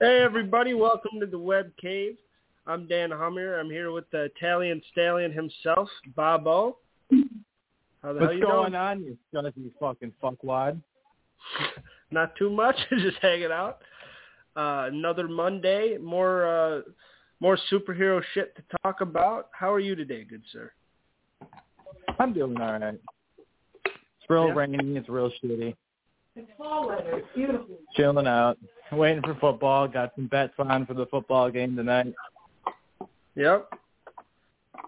Hey everybody, welcome to the Web Cave. I'm Dan Hummer. I'm here with the Italian stallion himself, Bobbo. How the What's hell you going doing? on, you scuzzy fucking fuckwad? Not too much, just hanging out. Uh, another Monday, more uh, more superhero shit to talk about. How are you today, good sir? I'm doing all right. It's real Yeah. rainy. It's real shitty. It's fall weather. It's beautiful. Chilling out. Waiting for football. Got some bets on for the football game tonight. Yep.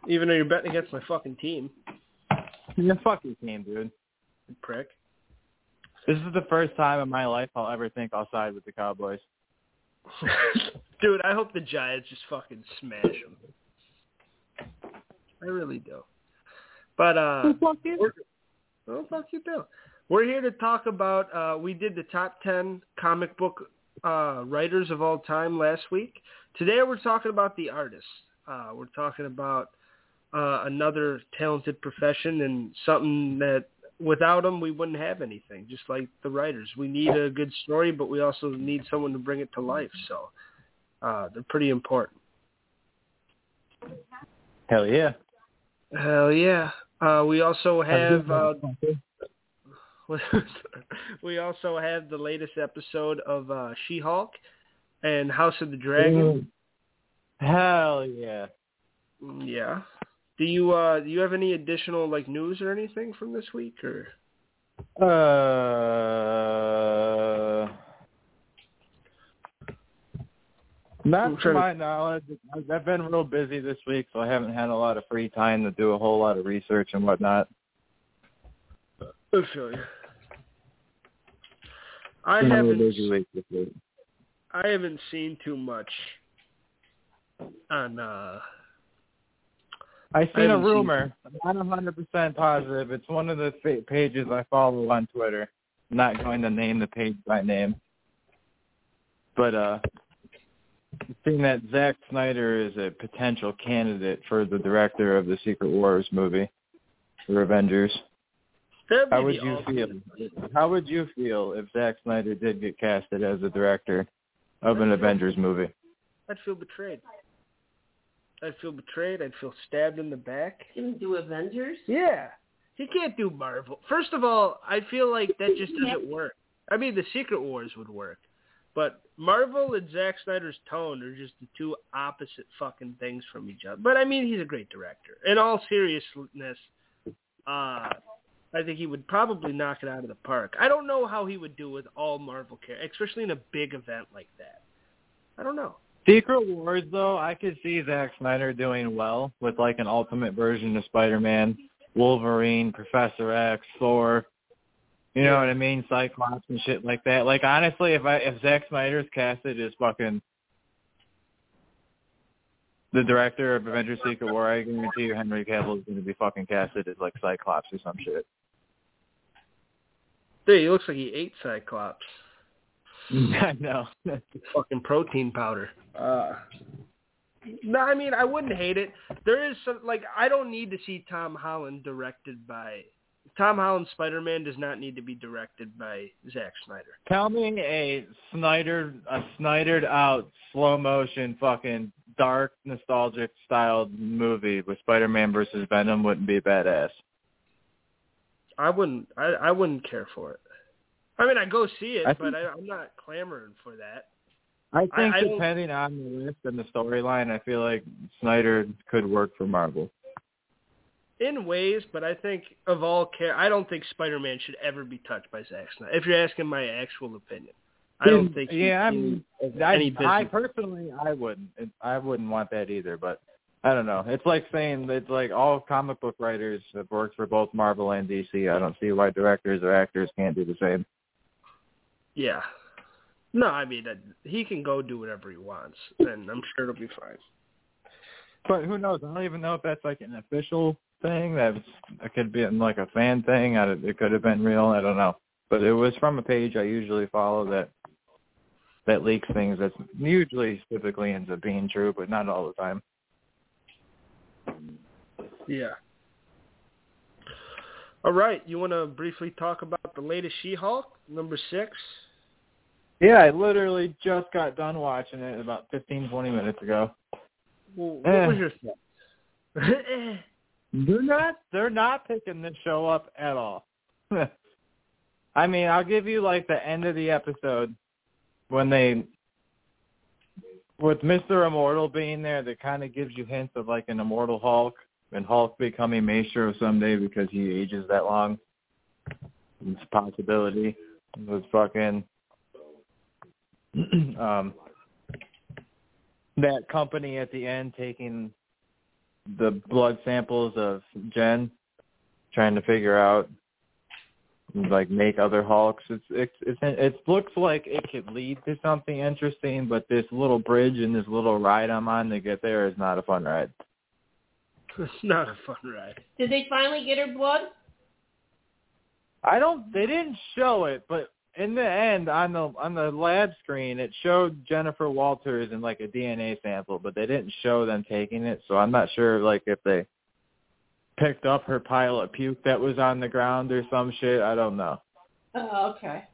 Even though you're betting against my fucking team, Yeah, fuck your team, dude. you prick. This is the first time in my life I'll ever think I'll side with the Cowboys. Dude, I hope the Giants just fucking smash them. I really do. But uh, fuck you. we're, fuck you too. We're here to talk about. Uh, we did the top ten comic book uh, writers of all time last week. Today we're talking about the artists. Uh, we're talking about uh, another talented profession and something that without them we wouldn't have anything. Just like the writers, we need a good story, but we also need someone to bring it to life. So uh, they're pretty important. Hell yeah. Hell yeah. Uh, we also have uh, we also have the latest episode of uh, She-Hulk and House of the Dragon. Hell yeah. Mm, Yeah. Do you uh do you have any additional like news or anything from this week or Uh, not to my knowledge. I've been real busy this week, so I haven't had a lot of free time to do a whole lot of research and whatnot. I feel. I Been haven't busy week this week. I haven't seen too much on uh I seen a haven't seen- rumor. I'm not 100% positive. It's one of the pages I follow on Twitter. I'm not going to name the page by name. But uh seeing that Zack Snyder is a potential candidate for the director of the Secret Wars movie, The Avengers. That'd be How would you ultimate- feel? How would you feel if Zack Snyder did get casted as a director of an Avengers movie? I'd feel betrayed. I'd feel betrayed. I'd feel stabbed in the back. Can do Avengers? Yeah. He can't do Marvel. First of all, I feel like that just doesn't work. I mean, the Secret Wars would work. But Marvel and Zack Snyder's tone are just the two opposite fucking things from each other. But I mean, he's a great director. In all seriousness, uh, I think he would probably knock it out of the park. I don't know how he would do with all Marvel characters, especially in a big event like that. I don't know. Secret Wars, though, I could see Zack Snyder doing well with like an ultimate version of Spider-Man, Wolverine, Professor X, Thor. You know what I mean? Cyclops and shit like that. Like honestly, if I if Zack Snyder's casted as fucking the director of Avengers: Secret War, I guarantee you Henry Cavill is going to be fucking casted as like Cyclops or some shit. Dude, he looks like he ate Cyclops. I know. fucking protein powder. Uh, no, I mean I wouldn't hate it. There is some like I don't need to see Tom Holland directed by Tom Holland Spider Man does not need to be directed by Zack Snyder. Tell me a Snyder a Snydered out slow motion fucking dark nostalgic styled movie with Spider Man versus Venom wouldn't be badass. I wouldn't I, I wouldn't care for it. I mean I go see it, I but I, I'm not clamoring for that. I think I depending on the list and the storyline, I feel like Snyder could work for Marvel. In ways, but I think of all care, I don't think Spider Man should ever be touched by Zack Snyder. If you're asking my actual opinion, I don't think. he- Yeah, I mean, I, I personally, I wouldn't. I wouldn't want that either. But I don't know. It's like saying that like all comic book writers have worked for both Marvel and DC. I don't see why directors or actors can't do the same. Yeah. No, I mean he can go do whatever he wants, and I'm sure it'll be fine. But who knows? I don't even know if that's like an official thing. That's it could be like a fan thing. I, it could have been real. I don't know. But it was from a page I usually follow that that leaks things. That's usually typically ends up being true, but not all the time. Yeah. All right, you want to briefly talk about the latest She-Hulk, number six? Yeah, I literally just got done watching it about fifteen, twenty minutes ago. Well, what Eh. was your thought? Eh. They're not. They're not picking this show up at all. I mean, I'll give you like the end of the episode when they, with Mister Immortal being there, that kind of gives you hints of like an immortal Hulk and Hulk becoming Maestro someday because he ages that long. It's a possibility. It was fucking um that company at the end taking the blood samples of Jen, trying to figure out like make other Hulks. It's it's it's it looks like it could lead to something interesting, but this little bridge and this little ride I'm on to get there is not a fun ride. It's not a fun ride. Did they finally get her blood? I don't. They didn't show it, but in the end, on the on the lab screen, it showed Jennifer Walters and like a DNA sample, but they didn't show them taking it. So I'm not sure like if they picked up her pile of puke that was on the ground or some shit. I don't know. Oh, okay.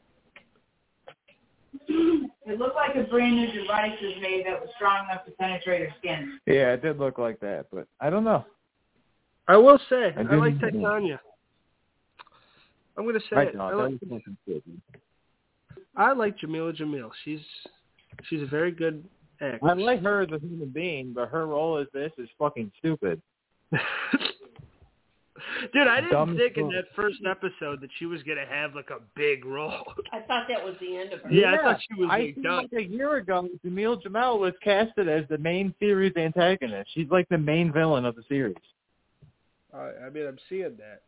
It looked like a brand new device was made that was strong enough to penetrate her skin. Yeah, it did look like that, but I don't know. I will say, I I, like didn't- Titania. I'm gonna say I it. don't. I like, was fucking. I like Jameela Jamil. She's she's a very good actress. I like her as a human being, but her role as this is fucking stupid. Dude, I didn't think in that first episode that she was gonna have like a big role. I thought that was the end of her. Yeah, I thought she was I like, done. like a year ago, Jamil Jamel was casted as the main series antagonist. She's like the main villain of the series. I, I mean, I'm seeing that.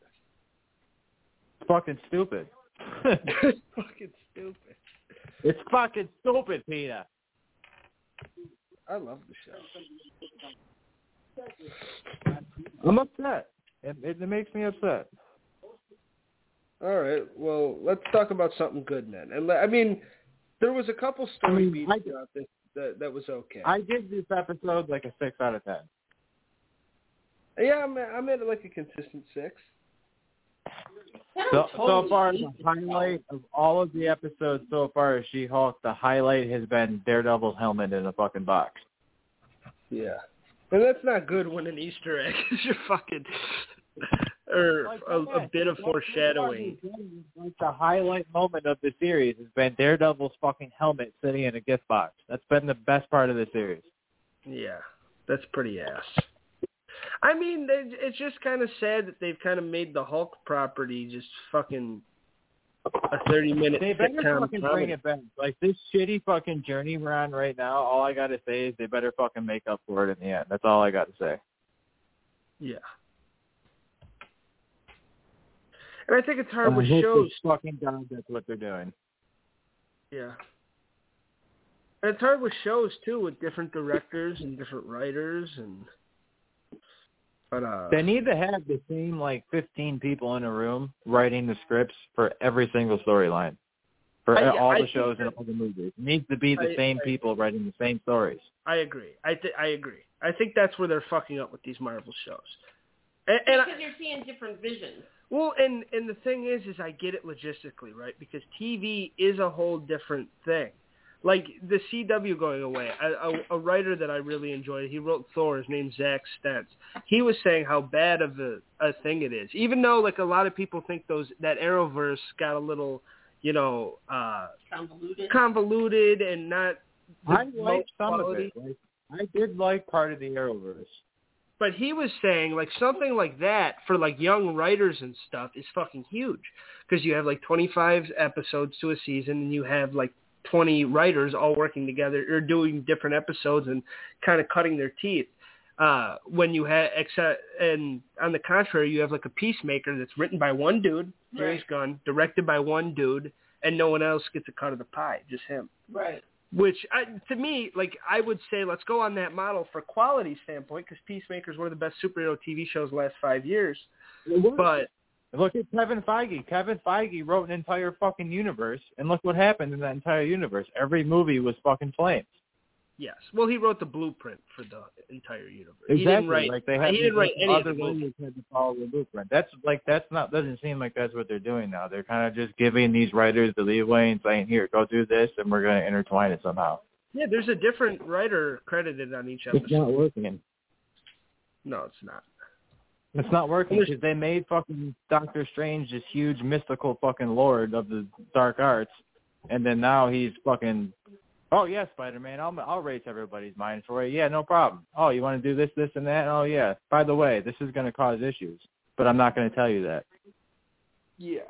It's fucking stupid. it's fucking stupid. it's fucking stupid, Peter. I love the show. I'm upset. It, it, it makes me upset. All right, well, let's talk about something good then. And I mean, there was a couple story I mean, beats I- throughout this that that was okay. I give this episode like a six out of ten. yeah, I'm I'm at like a consistent six. So, so totally far, the highlight of all of the episodes so far of She-Hulk, the highlight has been Daredevil's helmet in a fucking box. Yeah, and that's not good when an Easter egg is your fucking or a, a bit of foreshadowing. Like the highlight moment of the series has been Daredevil's fucking helmet sitting in a gift box. That's been the best part of the series. Yeah, that's pretty ass. I mean, they- it's just kind of sad that they've kind of made the Hulk property just fucking a thirty-minute They better fucking comedy. bring it back. Like this shitty fucking journey we're on right now. All I gotta say is they better fucking make up for it in the end. That's all I got to say. Yeah. And I think it's hard I with shows. fucking God that's what they're doing. Yeah. And it's hard with shows too, with different directors and different writers and. But uh. They need to have the same like 15 people in a room writing the scripts for every single storyline. For I- all I the think shows and all the movies. It needs to be the I- same I- people writing the same stories. I agree. I th- I agree. I think that's where they're fucking up with these Marvel shows. And, and I, because you're seeing different visions. Well, and and the thing is, is I get it logistically, right? Because TV is a whole different thing. Like the CW going away, a, a, a writer that I really enjoyed, he wrote Thor. His name's Zack Stentz. He was saying how bad of a, a thing it is, even though like a lot of people think those that Arrowverse got a little, you know, uh Convoluted. convoluted and not. I liked most some quality. of it. Like, I did like part of the Arrowverse. But he was saying like something like that for like young writers and stuff is fucking huge because you have like 25 episodes to a season and you have like 20 writers all working together or doing different episodes and kind of cutting their teeth. Uh, when you have except and on the contrary, you have like a peacemaker that's written by one dude, James Right. Gunn, directed by one dude, and no one else gets a cut of the pie, just him Right. which I, to me, like I would say, let's go on that model for quality standpoint because Peacemaker is one of the best superhero TV shows the last five years. But Look at Kevin Feige. Kevin Feige wrote an entire fucking universe, and look what happened in that entire universe. Every movie was fucking flames. Yes. Well, he wrote the blueprint for the entire universe. He Exactly. didn't write. like they had, he didn't write any of other the movies. had to follow the blueprint. That's like that's not doesn't seem like that's what they're doing now. They're kind of just giving these writers the leeway and saying, "Here, go do this, and we're going to intertwine it somehow." Yeah, there's a different writer credited on each episode. It's not working. No, it's not. It's not working because they made fucking Doctor Strange this huge mystical fucking lord of the dark arts, and then now he's fucking. Oh yeah, Spider Man, I'll I'll raise everybody's mind for it. Yeah, no problem. Oh, you want to do this, this, and that? Oh yeah. By the way, this is going to cause issues, but I'm not going to tell you that. Yeah.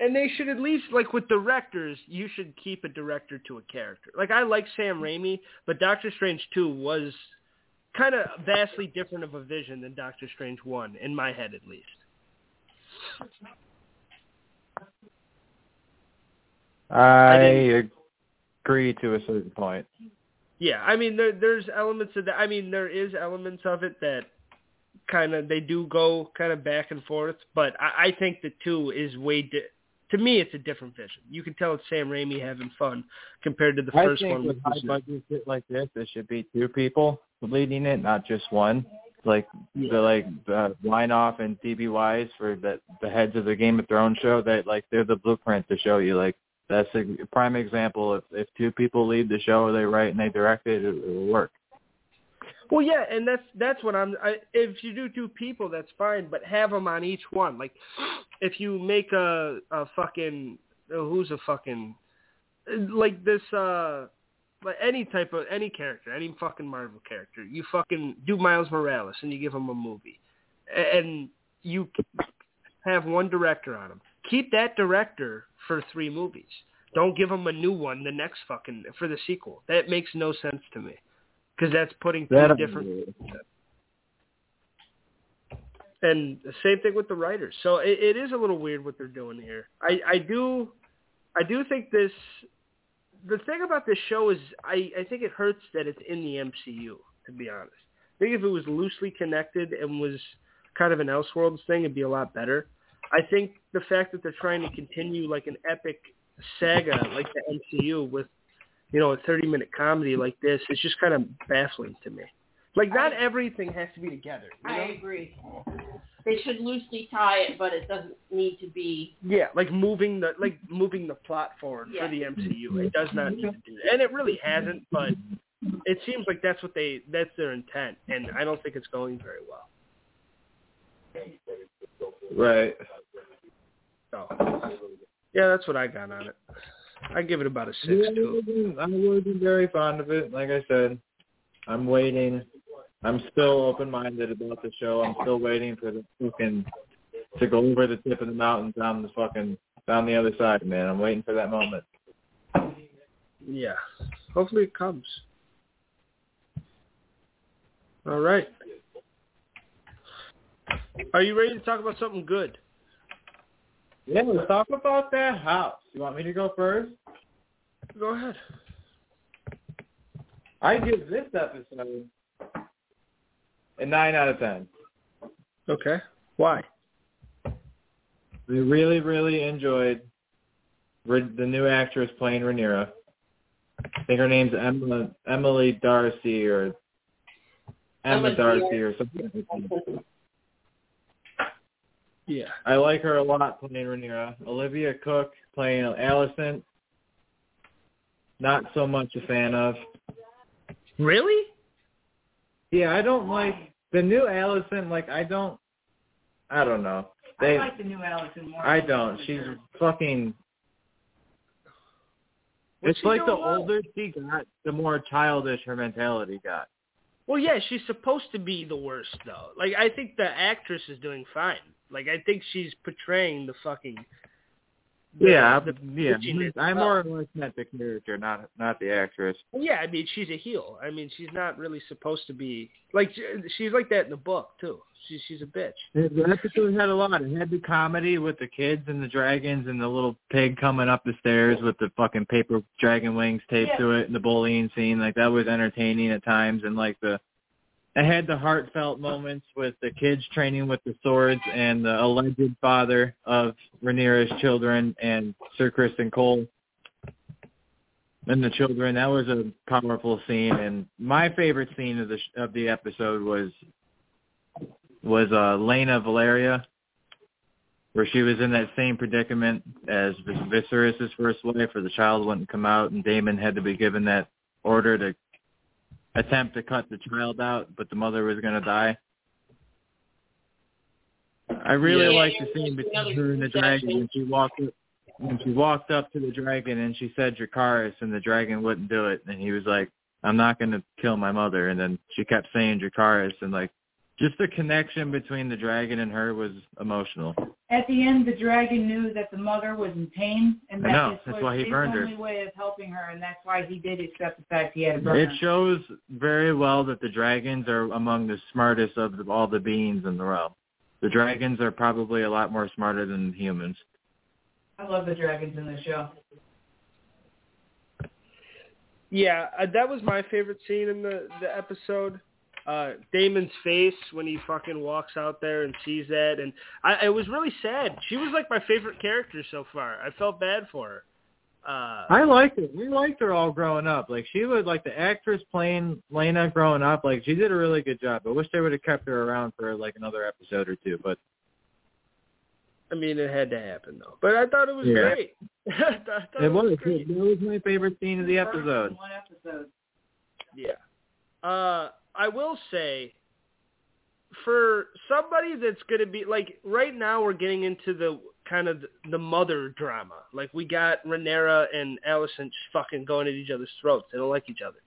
And they should at least, like with directors, you should keep a director to a character. Like I like Sam Raimi, but Doctor Strange 2 was kind of vastly different of a vision than Doctor Strange 1, in my head at least. I agree to a certain point. Yeah, I mean there there's elements of that. I mean there is elements of it that kind of they do go kind of back and forth, but I, I think the two is way di- to me it's a different vision. You can tell it's Sam Raimi having fun compared to the I first think one. with high budget shit like this, there should be two people leading it, not just one. Like Yeah. the like the Benioff and DB Weiss for the the heads of the Game of Thrones show. That like they're the blueprint to show you like that's a prime example. If if two people lead the show, they write and they direct it, it will work. Well, yeah, and that's that's what I'm. I, if you do two people, that's fine, but have them on each one. Like, if you make a a fucking uh, who's a fucking like this uh like any type of any character, any fucking Marvel character, you fucking do Miles Morales and you give him a movie, and you have one director on him. Keep that director for three movies. Don't give him a new one the next fucking for the sequel. That makes no sense to me because that's putting two That different. And the same thing with the writers. So it, it is a little weird what they're doing here. I, I do, I do think this. The thing about this show is, I, I think it hurts that it's in the MCU. To be honest, I think if it was loosely connected and was kind of an Elseworlds thing, it'd be a lot better. I think the fact that they're trying to continue like an epic saga like the MCU with, you know, a 30 minute comedy like this is just kind of baffling to me. Like not everything has to be together. You know? I agree. They should loosely tie it, but it doesn't need to be. Yeah, like moving the like moving the plot forward Yeah. for the MCU. It does not need to do that, and it really hasn't. But it seems like that's what they that's their intent, and I don't think it's going very well. Right. So yeah, that's what I got on it. I give it about a six too. I would be very fond of it. Like I said, I'm waiting. I'm still open-minded about the show. I'm still waiting for the fucking to go over the tip of the mountain down the fucking down the other side, man. I'm waiting for that moment. Yeah, hopefully it comes. All right. Are you ready to talk about something good? Yeah, let's talk about that house. You want me to go first? Go ahead. I give this episode a nine out of ten. Okay. Why? We really, really enjoyed the new actress playing Rhaenyra. I think her name's Emma, Emily Darcy or Emma Emma Darcy or something. like that. Yeah. I like her a lot playing Rhaenyra. Olivia Cooke playing Alicent. Not so much a fan of. Really? Yeah, I don't like the new Alicent. Like I don't. I don't know. They. I like the new Alicent more. I don't. She's fucking. What's it's like the doing older she got, the more childish her mentality got. Well, yeah, she's supposed to be the worst though. Like I think the actress is doing fine. Like I think she's portraying the fucking the- Yeah, the yeah. bitchiness I well. more or less meant the character, not not the actress. Yeah, I mean she's a heel. I mean she's not really supposed to be like she's like that in the book too. She's she's a bitch. The episode had a lot. It had the comedy with the kids and the dragons and the little pig coming up the stairs with the fucking paper dragon wings taped Yeah. to it and the bullying scene. Like that was entertaining at times and like the it had the heartfelt moments with the kids training with the swords and the alleged father of Rhaenyra's children and Sir Criston Cole. and the children. That was a powerful scene, and my favorite scene of the of the episode was was uh Laena Velaryon, where she was in that same predicament as Vis- Viserys' first wife, where the child wouldn't come out, and Daemon had to be given that order to attempt to cut the child out, but the mother was going to die. I really Yeah. liked the scene between her and the dragon when she walked up when she walked up to the dragon and she said Dracarys and the dragon wouldn't do it and he was like, I'm not gonna kill my mother and then she kept saying Dracarys and like just the connection between the dragon and her was emotional. At the end, the dragon knew that the mother was in pain, and I that know, this that's was why he his burned her. only way of helping her, and that's why he did accept the fact he had to burn It shows very well that the dragons are among the smartest of the, all the beings in the realm. The dragons are probably a lot more smarter than humans. I love the dragons in the show. Yeah, uh, that was my favorite scene in the the episode. Uh Daemon's face when he fucking walks out there and sees that, and I it was really sad. She was like my favorite character so far. I felt bad for her. Uh, I liked it. We liked her all growing up. Like she was like the actress playing Laena growing up. Like she did a really good job. I wish they would have kept her around for like another episode or two. But I mean, it had to happen though. But I thought it was Yeah. great. I thought it was. great. That was my favorite scene of the episode. One episode. Yeah. Uh, I will say, for somebody that's going to be like right now, we're getting into the kind of the mother drama. Like we got Rhaenyra and Alicent fucking going at each other's throats. They don't like each other,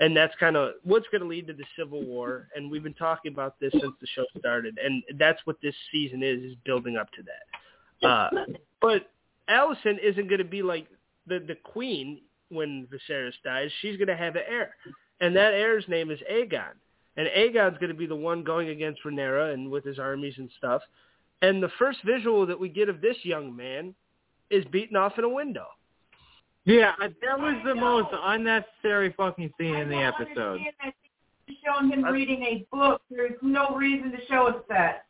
and that's kind of what's going to lead to the civil war. And we've been talking about this since the show started, and that's what this season is is building up to that. Uh, but Alicent isn't going to be like the the queen when Viserys dies. She's going to have an heir and that heir's name is Aegon. And Aegon's going to be the one going against Rhaenyra and with his armies and stuff. And the first visual that we get of this young man is beaten off in a window. Yeah, that was the most unnecessary fucking scene in the episode. understand that they're showing him reading a book. There's no reason to show us that.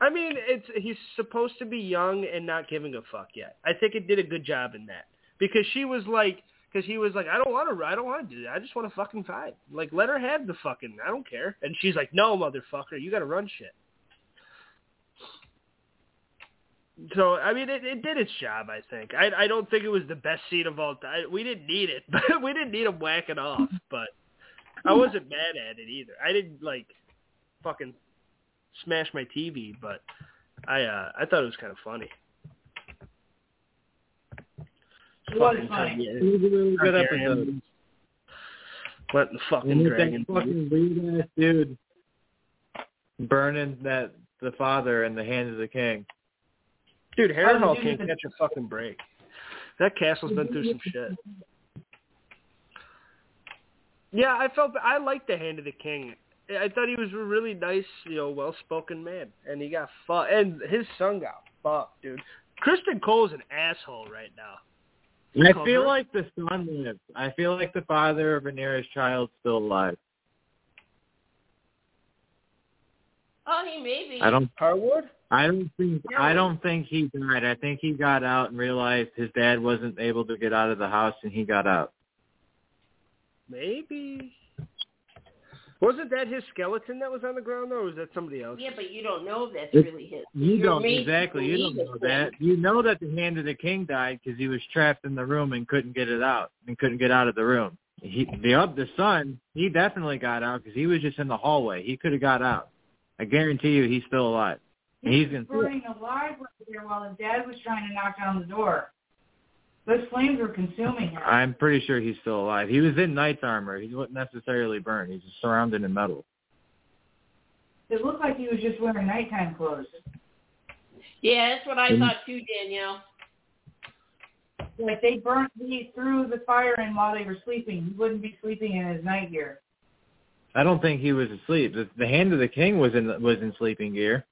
I mean, it's he's supposed to be young and not giving a fuck yet. I think it did a good job in that because she was like, because he was like, I don't want to, I don't want to do that. I just want to fucking fight. Like, let her have the fucking, I don't care. And she's like, No, motherfucker, you got to run shit. So I mean, it, it did its job. I think. I I don't think it was the best scene of all time. We didn't need it, but we didn't need him whacking off. But I wasn't mad at it either. I didn't like fucking smash my TV, but I uh I thought it was kind of funny. It was Fucking funny. It was a really good episode. Let the fucking And dragon. that fucking weird ass dude burning that the father in the hands of the king. Dude, Harrenhal can't catch a fucking break. That castle's been through some shit. Yeah, I felt I liked the Hand of the King. I thought he was a really nice, you know, well-spoken man, and he got fucked, and his son got fucked, dude. Criston Cole's an asshole right now. I Cover. feel like the son lives. I feel like the father of Rhaenyra's child's still alive. Oh, he may be. I don't. Harwood? I don't think. I don't think he died. I think he got out and realized his dad wasn't able to get out of the house, and he got out. Maybe. Wasn't that his skeleton that was on the ground, though, or was that somebody else? Yeah, but you don't know if that's It's- really his. You You're don't exactly. You don't know that. him. You know that the hand of the king died because he was trapped in the room and couldn't get it out and couldn't get out of the room. He, the up the son, he definitely got out because he was just in the hallway. He could have got out. I guarantee you, he's still alive. He He's was in- burning alive right there while his dad was trying to knock down the door. Those flames were consuming him. I'm pretty sure he's still alive. He was in knight's armor. He wasn't necessarily burned. He's just surrounded in metal. It looked like he was just wearing nighttime clothes. Yeah, that's what I thought too, Danielle. Like they burnt he threw the fire in while they were sleeping. He wouldn't be sleeping in his night gear. I don't think he was asleep. The, the hand of the king was in was in sleeping gear.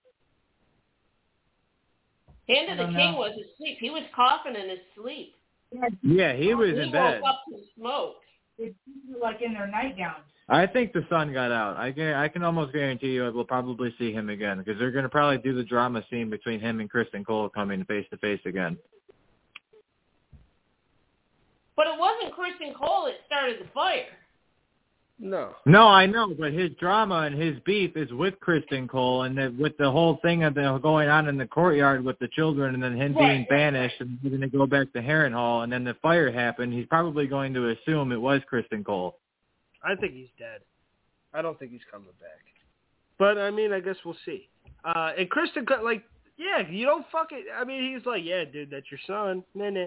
Hand of the King know. was asleep. He was coughing in his sleep. Yeah, he was he in bed. woke up to smoke. Like in their nightgowns. I think the son got out. I can I can almost guarantee you we'll probably see him again because they're going to probably do the drama scene between him and Criston Cole coming face to face again. But it wasn't Criston Cole that started the fire. No. No, I know, but his drama and his beef is with Criston Cole, and the, with the whole thing of the, going on in the courtyard with the children, and then him Right, being banished, and he's going to go back to Harrenhal, and then the fire happened. He's probably going to assume it was Criston Cole. I think he's dead. I don't think he's coming back. But I mean, I guess we'll see. Uh, and Criston, Co- like, yeah, you don't fuck it. I mean, he's like, yeah, dude, that's your son. Nah, nah.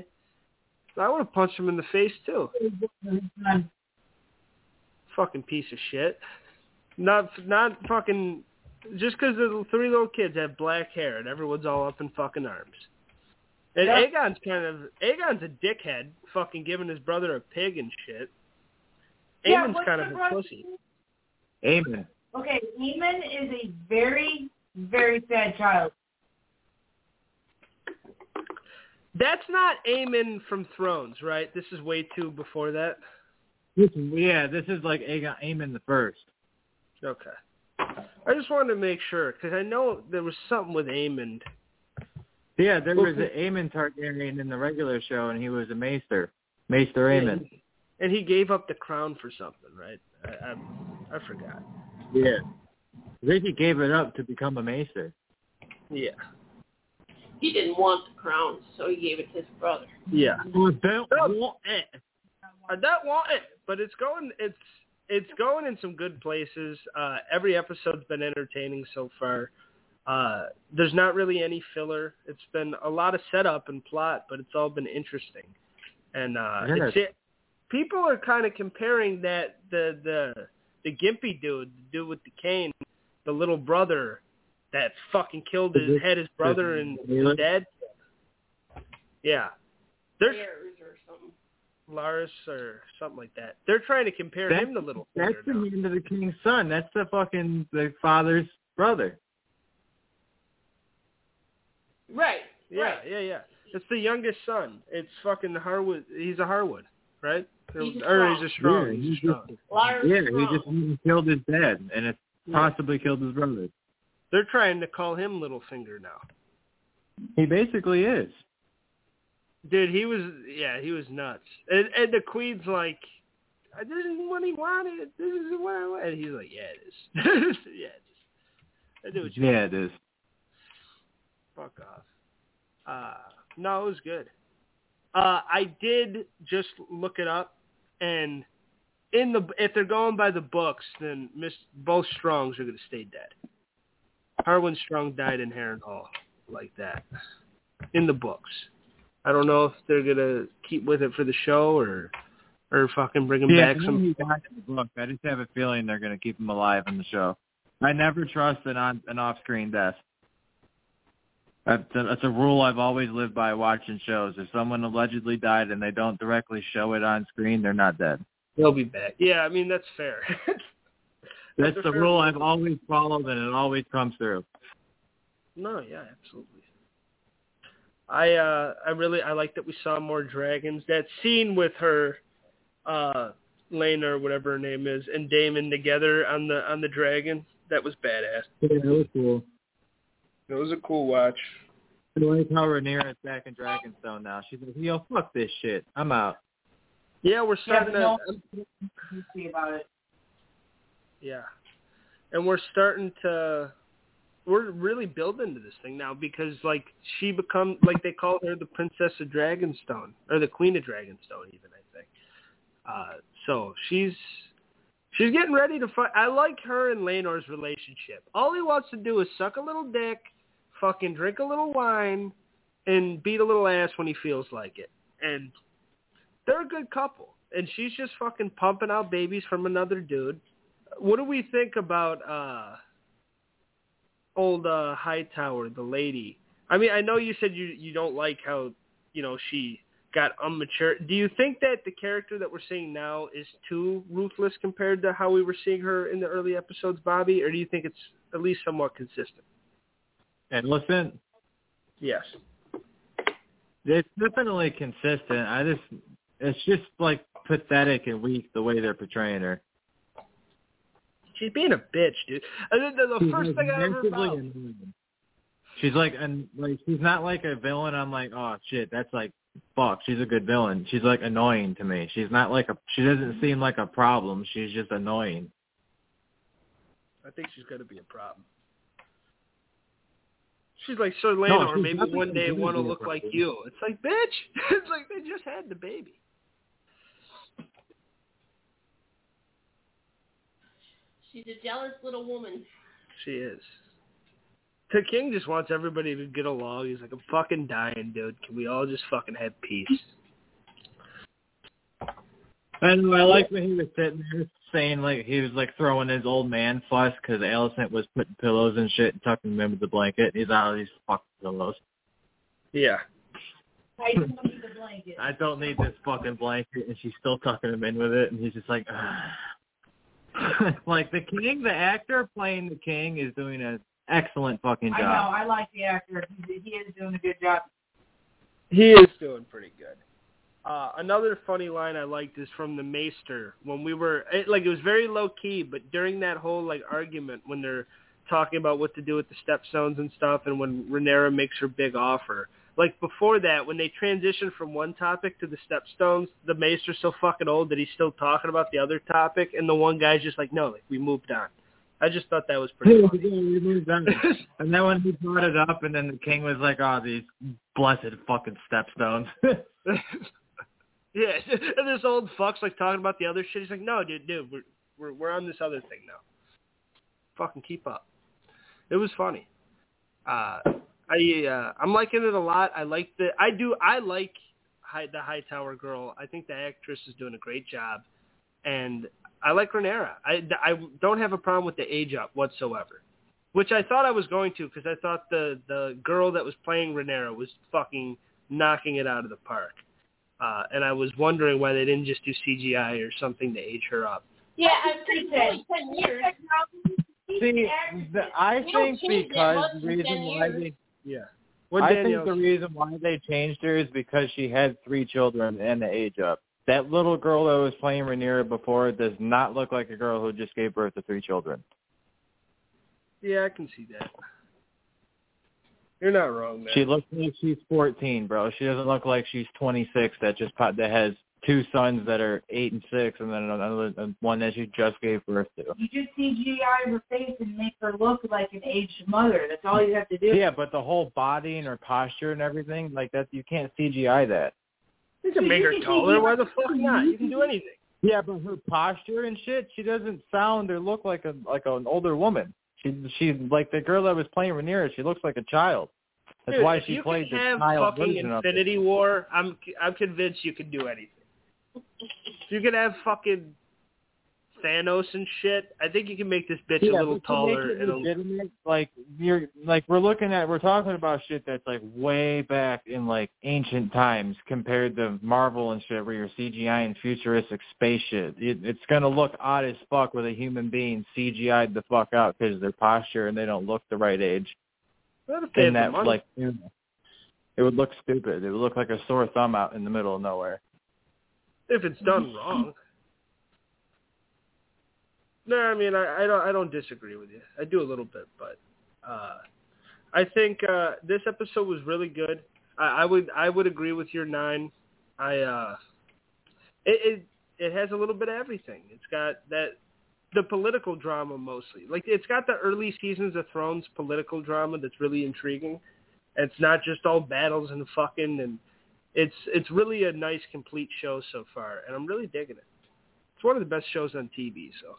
I would have punched him in the face too. Fucking piece of shit. Not, not fucking. Just because the three little kids have black hair and everyone's all up in fucking arms. And Yeah. Aegon's kind of Aegon's a dickhead, fucking giving his brother a pig and shit. Yeah, Aemon's what's kind of a brother- pussy. Amen. Okay, Eamon is a very, very sad child. That's not Aemon from Thrones, right? This is way too before that. This yeah, this is like Aegon, Aemon the first. Okay. I just wanted to make sure because I know there was something with Aemon. Yeah, there was an Aemon Targaryen in the regular show, and he was a maester, Maester Aemon. and he gave up the crown for something, right? I I, I forgot. Yeah. I think he gave it up to become a maester. Yeah. He didn't want the crown, so he gave it to his brother. Yeah. I don't want it. I don't want it, but it's going. It's it's going in some good places. Uh, every episode's been entertaining so far. Uh, there's not really any filler. It's been a lot of setup and plot, but it's all been interesting. And uh, Yeah. it's it. People are kind of comparing that the the the gimpy dude, the dude with the cane, the little brother that fucking killed his had his brother and his dad. Yeah, there's Bears or something. Lars or something like that. They're trying to compare That's- him to Little That's the now. hand of the king's son. That's the fucking the father's brother. Right. Yeah, right. yeah, yeah. It's the youngest son. It's fucking Harwood. He's a Harwood, right? He's a or he's a strong. Yeah, he's he's a strong. Liars Yeah, strong. he just killed his dad, and it's Yeah. possibly killed his brother. They're trying to call him Littlefinger now. He basically is. Dude, he was yeah, he was nuts. And and the queen's like, this isn't what he wanted. This isn't what I wanted. And he's like, yeah, it is. yeah, it is. I do what you Yeah, it is. fuck off. Uh, no, it was good. Uh, I did just look it up, and in the if they're going by the books, then Miss both Strongs are going to stay dead. Harwin Strong died in Harrenhal like that in the books. I don't know if they're gonna keep with it for the show or or fucking bring him Yeah, back I some. know he died in the book. I just have a feeling they're going to keep him alive in the show. I never trust an on an off-screen death. That's a, that's a rule I've always lived by watching shows. If someone allegedly died and they don't directly show it on screen, they're not dead. They'll be back. Yeah, I mean that's fair. That's a the rule. I've always followed, and it always comes through. No, yeah, absolutely. I uh I really I like that we saw more dragons. That scene with her uh Laena or whatever her name is and Daemon together on the on the dragon, that was badass. Yeah, it was cool. It was a cool watch. I like how Rhaenyra is back in Dragonstone now. She's like, yo, fuck this shit. I'm out. Yeah, we're starting but to no, see about it. Yeah. And we're starting to we're really building to this thing now because like she becomes like they call her the Princess of Dragonstone or the Queen of Dragonstone even I think. Uh so she's she's getting ready to fight. I like her and Laenor's relationship. All he wants to do is suck a little dick, fucking drink a little wine, and beat a little ass when he feels like it. And they're a good couple. And she's just fucking pumping out babies from another dude what do we think about uh old uh Hightower, the lady? I mean, I know you said you you don't like how, you know, she got unmature. Do you think that the character that we're seeing now is too ruthless compared to how we were seeing her in the early episodes, Bobby, or do you think it's at least somewhat consistent? And listen, Yes. it's definitely consistent. I just, it's just like pathetic and weak the way they're portraying her. She's being a bitch, dude. Uh, and then the, the She's first thing I ever aggressively found, annoying. She's like, and like she's not like a villain. I'm like, oh shit, that's like, fuck. She's a good villain. She's like annoying to me. She's not like a. She doesn't seem like a problem. She's just annoying. I think she's gonna be a problem. She's like Sir Lana, No, or maybe one day gonna want to look like you. It's like, bitch. It's like they just had the baby. She's a jealous little woman. She is. The king just wants everybody to get along. He's like, I'm fucking dying, dude. Can we all just fucking have peace? And I like when he was sitting there saying like he was like throwing his old man fuss because Alicent was putting pillows and shit and tucking them into the blanket. He's out of these fucking pillows. Yeah. I don't need the blanket. I don't need this fucking blanket, and she's still tucking him in with it, and he's just like, like the king, the actor playing the king is doing an excellent fucking job. I know. I like the actor. He, he is doing a good job. He is doing pretty good. Uh, another funny line I liked is from the Maester when we were it, like it was very low key, but during that whole like argument when they're talking about what to do with the stepstones and stuff, and when Rhaenyra makes her big offer, like before that when they transitioned from one topic to the stepstones, the Maester's so fucking old that he's still talking about the other topic, and the one guy's just like, no, like we moved on. I just thought that was pretty funny. We moved on. and then when he brought it up, and then the king was like, "Oh, these blessed fucking stepstones." Yeah, and this old fuck's like talking about the other shit. He's like, "No, dude, dude, we're we're we're on this other thing now. Fucking keep up." It was funny. Uh, I uh, I'm liking it a lot. I like the I do I like high, the Hightower girl. I think the actress is doing a great job, and I like Rhaenyra. I I don't have a problem with the age up whatsoever. Which I thought I was going to because I thought the the girl that was playing Rhaenyra was fucking knocking it out of the park. Uh, and I was wondering why they didn't just do CGI or something to age her up. Yeah, I've been only ten years. See, the, I think because the reason 10 why they Yeah. What I think the reason why they changed her is because she had three children and the age up. That little girl that was playing Rhaenyra before does not look like a girl who just gave birth to three children. Yeah, I can see that. You're not wrong, man. She looks like she's 14, bro. She doesn't look like she's 26 that just pot, that has two sons that are eight and six, and then another one that she just gave birth to. You just CGI her face and make her look like an aged mother. That's all you have to do. Yeah, but the whole body and her posture and everything, like that, you can't CGI that. you can make her taller. Why the fuck not? You can do anything. Yeah, but her posture and shit, she doesn't sound or look like a like an older woman. She she's like the girl that was playing Rhaenyra. She looks like a child. That's Dude, why if she you played can the have child fucking version of. Infinity War. I'm I'm convinced you can do anything. You can have fucking Thanos and shit, I think you can make this bitch a little taller. make it legitimate, like you're like we're looking at we're talking about shit that's like way back in like ancient times compared to Marvel and shit where you're CGI and futuristic space shit. It, it's gonna look odd as fuck with a human being CGI'd the fuck out because their posture and they don't look the right age. And that like you know, it would look stupid. It would look like a sore thumb out in the middle of nowhere. If it's done wrong. No, I mean I, I don't I don't disagree with you. I do a little bit, but uh, I think uh, this episode was really good. I, I would I would agree with your nine. I uh, it, it it has a little bit of everything. It's got that the political drama mostly. Like it's got the early seasons of Thrones political drama that's really intriguing. It's not just all battles and fucking and it's it's really a nice complete show so far and I'm really digging it. It's one of the best shows on TV, so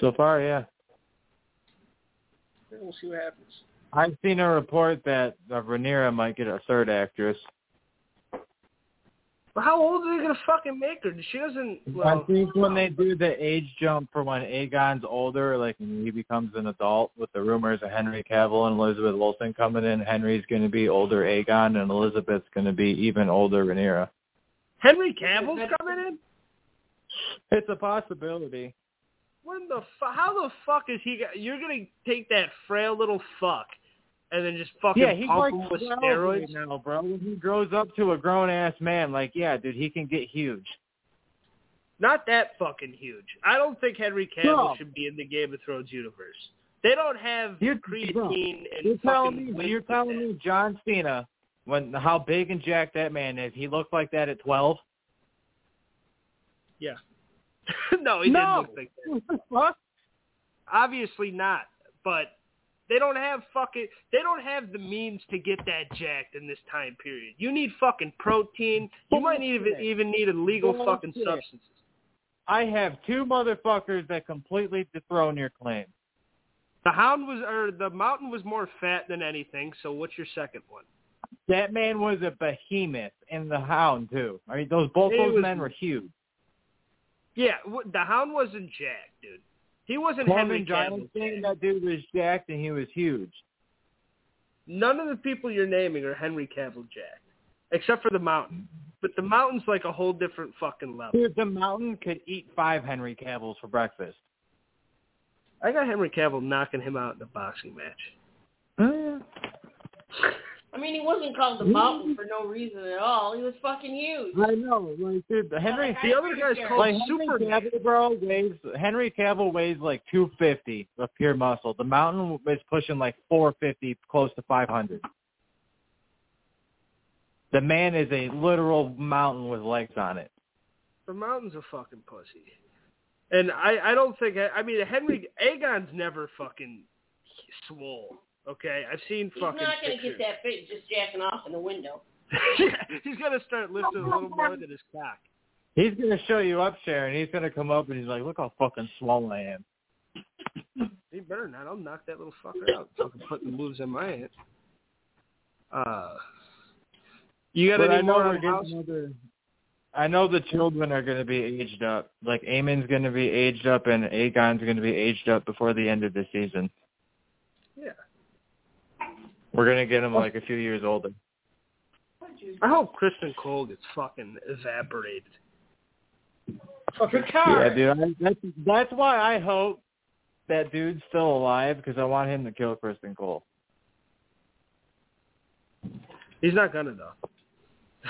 So far, yeah. we'll see what happens. I've seen a report that uh, Rhaenyra might get a third actress. But how old are they gonna fucking make her? She doesn't. Well, I think when they do the age jump for when Aegon's older, like when he becomes an adult, with the rumors of Henry Cavill and Elizabeth Olsen coming in, Henry's going to be older Aegon, and Elizabeth's going to be even older Rhaenyra. Henry Cavill's coming in. It's a possibility. When the fu- how the fuck is he? go- You're gonna take that frail little fuck and then just fucking yeah, he's pump like him with steroids? now, bro. When he grows up to a grown ass man, like yeah, dude, he can get huge. Not that fucking huge. I don't think Henry Cavill No. should be in the Game of Thrones universe. They don't have you're, creatine and You're telling me you're telling me John Cena when how big and jacked that man is, he looked like that at twelve? Yeah. no, he No. didn't look like that. What the fuck? Obviously not. But they don't have fucking they don't have the means to get that jacked in this time period. You need fucking protein. You might need even, even need illegal fucking substances. I have two motherfuckers that completely dethrone your claim. The hound was or the mountain was more fat than anything, so what's your second one? That man was a behemoth, and the hound too. I mean, those both He those was- men were huge. Yeah, the hound wasn't jacked, dude. He wasn't Henry Corbin Giants Cavill. thing, that dude was jacked and he was huge. None of the people you're naming are Henry Cavill jacked, except for the mountain. But the mountain's like a whole different fucking level. Dude, the mountain could eat five Henry Cavills for breakfast. I got Henry Cavill knocking him out in a boxing match. Mm. I mean, he wasn't called the Mountain for no reason at all. He was fucking huge. I know, like dude, the Henry The other guy's called like Henry Superman. Cavill, bro, weighs Henry Cavill weighs like two fifty of pure muscle. The mountain is pushing like four fifty, close to five hundred. The man is a literal mountain with legs on it. The mountain's a fucking pussy. And I, I don't think I, I mean Henry Aegon's never fucking swole. Okay, I've seen He's fucking. He's not going to pictures. get that big just jacking off in the window. he's gonna start lifting a little more than his cock. He's gonna show you up, Sharon. He's gonna come up and he's like, "Look how fucking swollen I am." He better not. I'll knock that little fucker out. Fucking putting moves in my head. Uh, you got But I any know more on another. I know the children are going to be aged up. Like Aemond's going to be aged up, and Aegon's going to be aged up before the end of the season. Yeah. We're going to get him like a few years older. Oh, I hope Criston Cole gets fucking evaporated. Fucking Yeah, dude. I, that's that's why I hope that dude's still alive because I want him to kill Criston Cole. He's not gonna though.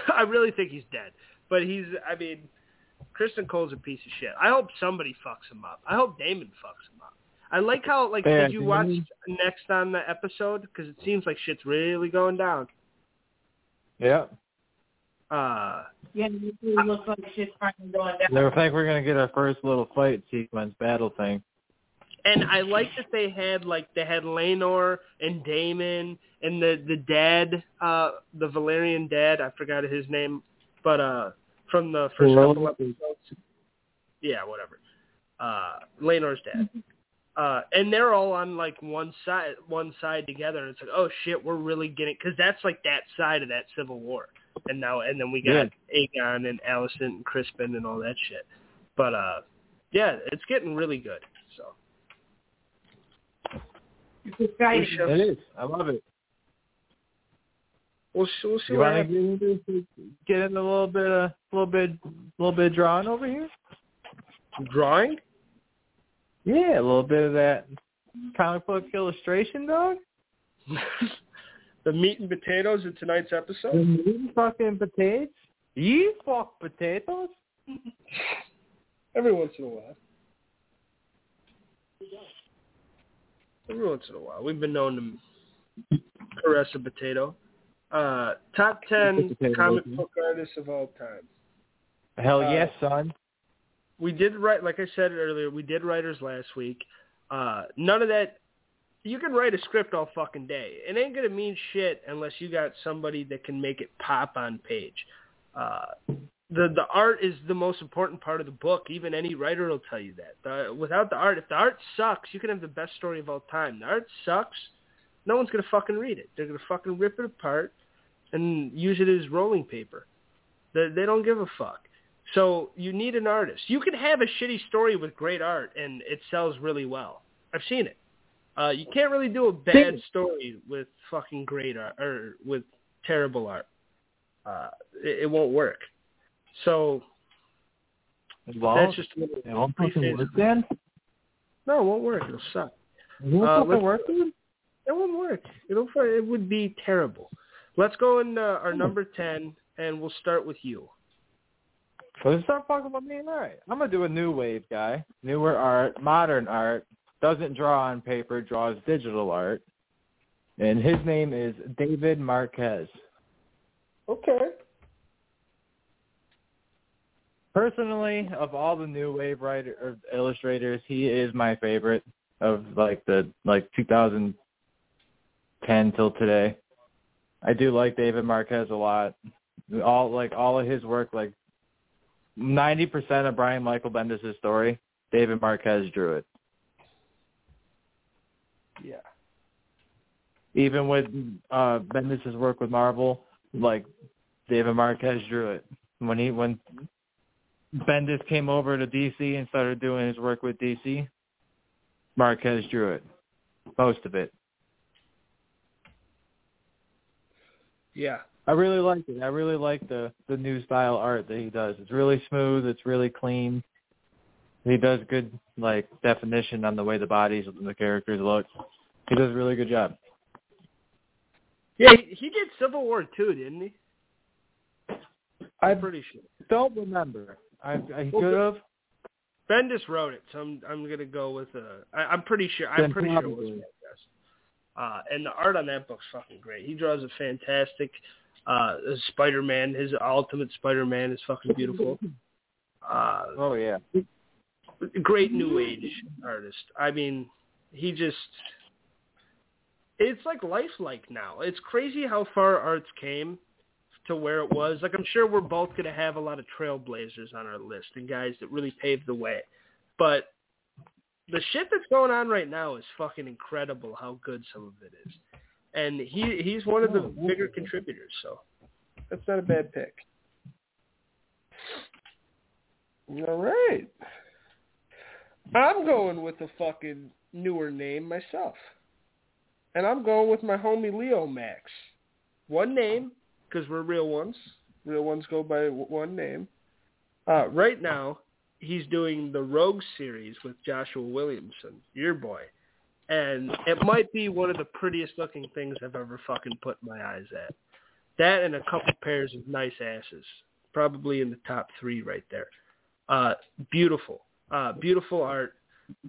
I really think he's dead. But he's I mean, Criston Cole's a piece of shit. I hope somebody fucks him up. I hope Daemon fucks him up. I like how like Yeah, did you watch Daemon- next on the episode because it seems like shit's really going down. Yeah. Uh Yeah, it really looks like shit's finally going down. I think we're going to get our first little fight sequence battle thing. and I like that they had like they had Laenor and Daemon and the the dad, uh the Velaryon dad, I forgot his name, but uh from the first Well, couple episodes. Yeah, whatever. Uh Laenor's dad. Uh and they're all on like one side one side together and it's like, "Oh shit, we're really getting cuz that's like that side of that civil war." And now and then we got Aegon and Alicent and Criston and all that shit. But uh yeah, it's getting really good. So It's exciting. Shall- It is. I love it. We'll, see- we'll see You what want to get into get into a little bit of a little bit a little bit drawing over here? Drawing? Yeah, a little bit of that comic book illustration, dog. the meat and potatoes of tonight's episode? You fucking potatoes. You fuck potatoes. Every once in a while. Every once in a while. We've been known to caress a potato. Uh, top 10 Potato, comic book artists of all time. Hell Uh, yes, son. We did write, like I said earlier, we did writers last week. Uh, none of that. You can write a script all fucking day. It ain't gonna mean shit unless you got somebody that can make it pop on page. Uh, the the art is the most important part of the book. Even any writer will tell you that. The, without the art, if the art sucks, you can have the best story of all time. The art sucks, no one's gonna fucking read it. They're gonna fucking rip it apart and use it as rolling paper. They, they don't give a fuck. So you need an artist. You can have a shitty story with great art and it sells really well. I've seen it. Uh, you can't really do a bad story with fucking great art or with terrible art. Uh, it, it won't work. So Well, that's just a little it won't fucking work then. no, it won't work. It'll suck. It won't Uh, work, dude. It won't work. It'll. It would be terrible. Let's go in uh, our number ten, and we'll start with you. So start fucking with me. All right, I'm gonna do a new wave guy, newer art, modern art, doesn't draw on paper, draws digital art, and his name is David Marquez. Okay. Personally, of all the new wave writer or illustrators, he is my favorite of like the like 2010 till today. I do like David Marquez a lot. All like all of his work, like 90% of Brian Michael Bendis' story, David Marquez drew it. Yeah. Even with uh Bendis' work with Marvel, like David Marquez drew it. When he when Bendis came over to DC and started doing his work with DC, Marquez drew it. Most of it. Yeah. I really like it. I really like the the new style art that he does. It's really smooth. It's really clean. He does good like definition on the way the bodies and the characters look. He does a really good job. Yeah, he, he did Civil War too, didn't he? I'm pretty sure. don't remember. I I Well, could have. Bendis wrote it, so I'm I'm gonna go with uh I, I'm pretty sure I'm pretty sure it was. Marquez. Uh and the art on that book's fucking great. He draws a fantastic uh Spider Man, his ultimate Spider Man is fucking beautiful. Uh Oh yeah. great new age artist. I mean, he just it's like lifelike now. It's crazy how far arts came to where it was. Like I'm sure we're both going to have a lot of trailblazers on our list and guys that really paved the way. But the shit that's going on right now is fucking incredible how good some of it is. And he he's one of the bigger contributors, so that's not a bad pick. All right. I'm going with a fucking newer name myself. And I'm going with my homie Leomacs. One name, because we're real ones. Real ones go by one name. Uh, right now, he's doing the Rogue series with Joshua Williamson, your boy. And it might be one of the prettiest looking things I've ever fucking put my eyes at. That and a couple pairs of nice asses. Probably in the top three right there. Uh, beautiful. Uh, beautiful art.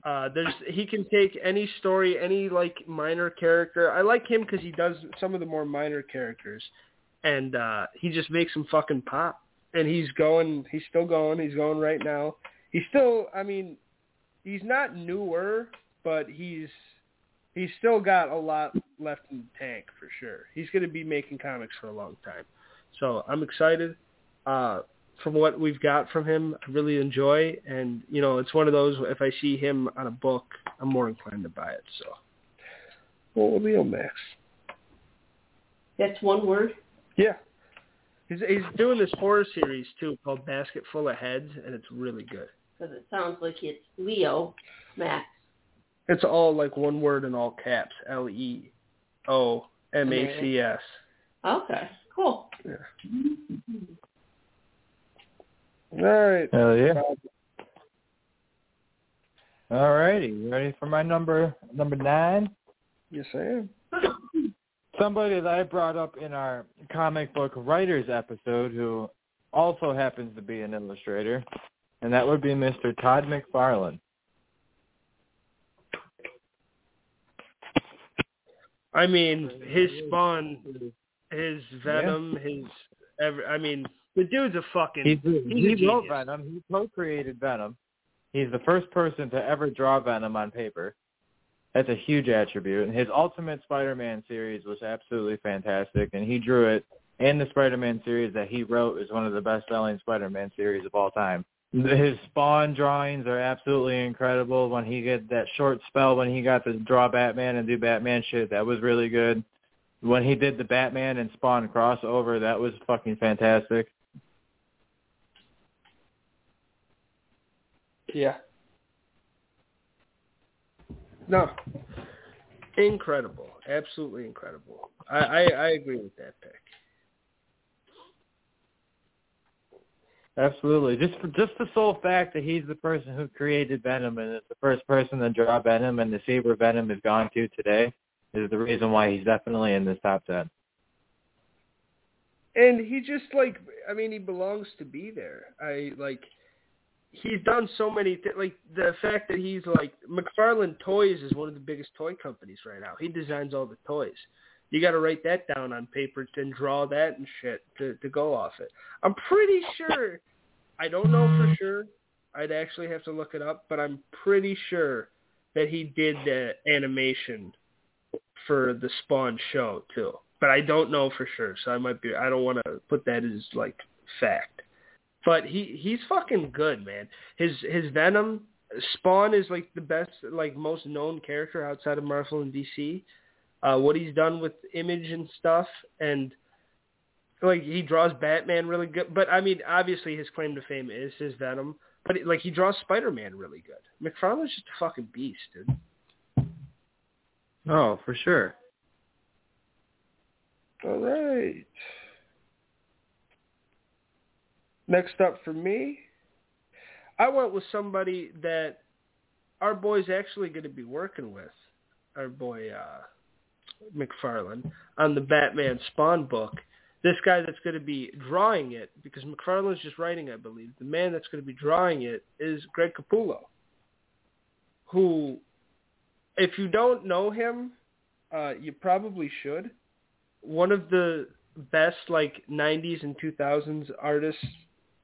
Uh, there's he can take any story, any like minor character. I like him because he does some of the more minor characters, and uh, he just makes them fucking pop. And he's going, he's still going, he's going right now. He's still, I mean, he's not newer, but he's he's still got a lot left in the tank for sure. He's going to be making comics for a long time, so I'm excited. Uh, from what we've got from him, I really enjoy. And, you know, it's one of those, if I see him on a book, I'm more inclined to buy it. So, well, Leomacs. That's one word. Yeah. He's, he's doing this horror series, too, called Basket Full of Heads, and it's really good. Because it sounds like it's Leo Max. It's all like one word in all caps, L-E-O-M-A-C-S. Okay, cool. Yeah. All right. Hell yeah. All righty. Ready for my number number nine? Yes, I am. Somebody that I brought up in our comic book writers episode who also happens to be an illustrator, and that would be Mr. Todd McFarlane. I mean, his Spawn, his Venom, his every. I mean, the dude's a fucking. He's, he's he wrote. Venom. He co-created Venom. He's the first person to ever draw Venom on paper. That's a huge attribute. And his Ultimate Spider-Man series was absolutely fantastic, and he drew it. And the Spider-Man series that he wrote is one of the best-selling Spider-Man series of all time. His Spawn drawings are absolutely incredible. When he get that short spell, when he got to draw Batman and do Batman shit, that was really good. When he did the Batman and Spawn crossover, that was fucking fantastic. Yeah. No. Incredible. Absolutely incredible. I, I, I agree with that pick. Absolutely. Just for, just the sole fact that he's the person who created Venom and is the first person to draw Venom and see where Venom has gone to today is the reason why he's definitely in this top ten. And he just like I mean he belongs to be there. I like he's done so many th- like the fact that he's like McFarlane Toys is one of the biggest toy companies right now. He designs all the toys. You got to write that down on paper and draw that and shit to to go off it. I'm pretty sure. I don't know for sure. I'd actually have to look it up, but I'm pretty sure that he did the animation for the Spawn show too. But I don't know for sure, so I might be. I don't want to put that as like fact. But he he's fucking good, man. His his Venom Spawn is like the best, like most known character outside of Marvel and DC. Uh, what he's done with Image and stuff, and like he draws Batman really good. But I mean, obviously his claim to fame is his Venom. But like he draws Spider-Man really good. McFarlane's just a fucking beast, dude. Oh, for sure. All right. Next up for me, I went with somebody that our boy's actually going to be working with, our boy uh, McFarlane, on the Batman Spawn book. This guy that's going to be drawing it, because McFarlane's just writing, I believe. The man that's going to be drawing it is Greg Capullo, who, if you don't know him, uh, you probably should. One of the best like 90s and 2000s artists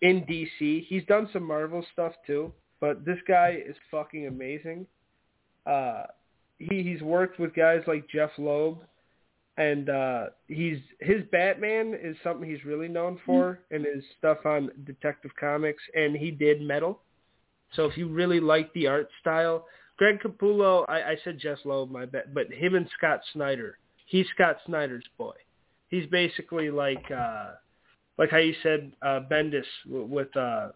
in DC. He's done some Marvel stuff too, but this guy is fucking amazing. Uh, he he's worked with guys like Jeph Loeb, and uh, he's his Batman is something he's really known for, and his stuff on Detective Comics, and he did Metal. So if you really like the art style, Greg Capullo, I, I said Jeph Loeb, my bet, but him and Scott Snyder, he's Scott Snyder's boy. He's basically like. uh like how you said uh, Bendis w- with uh,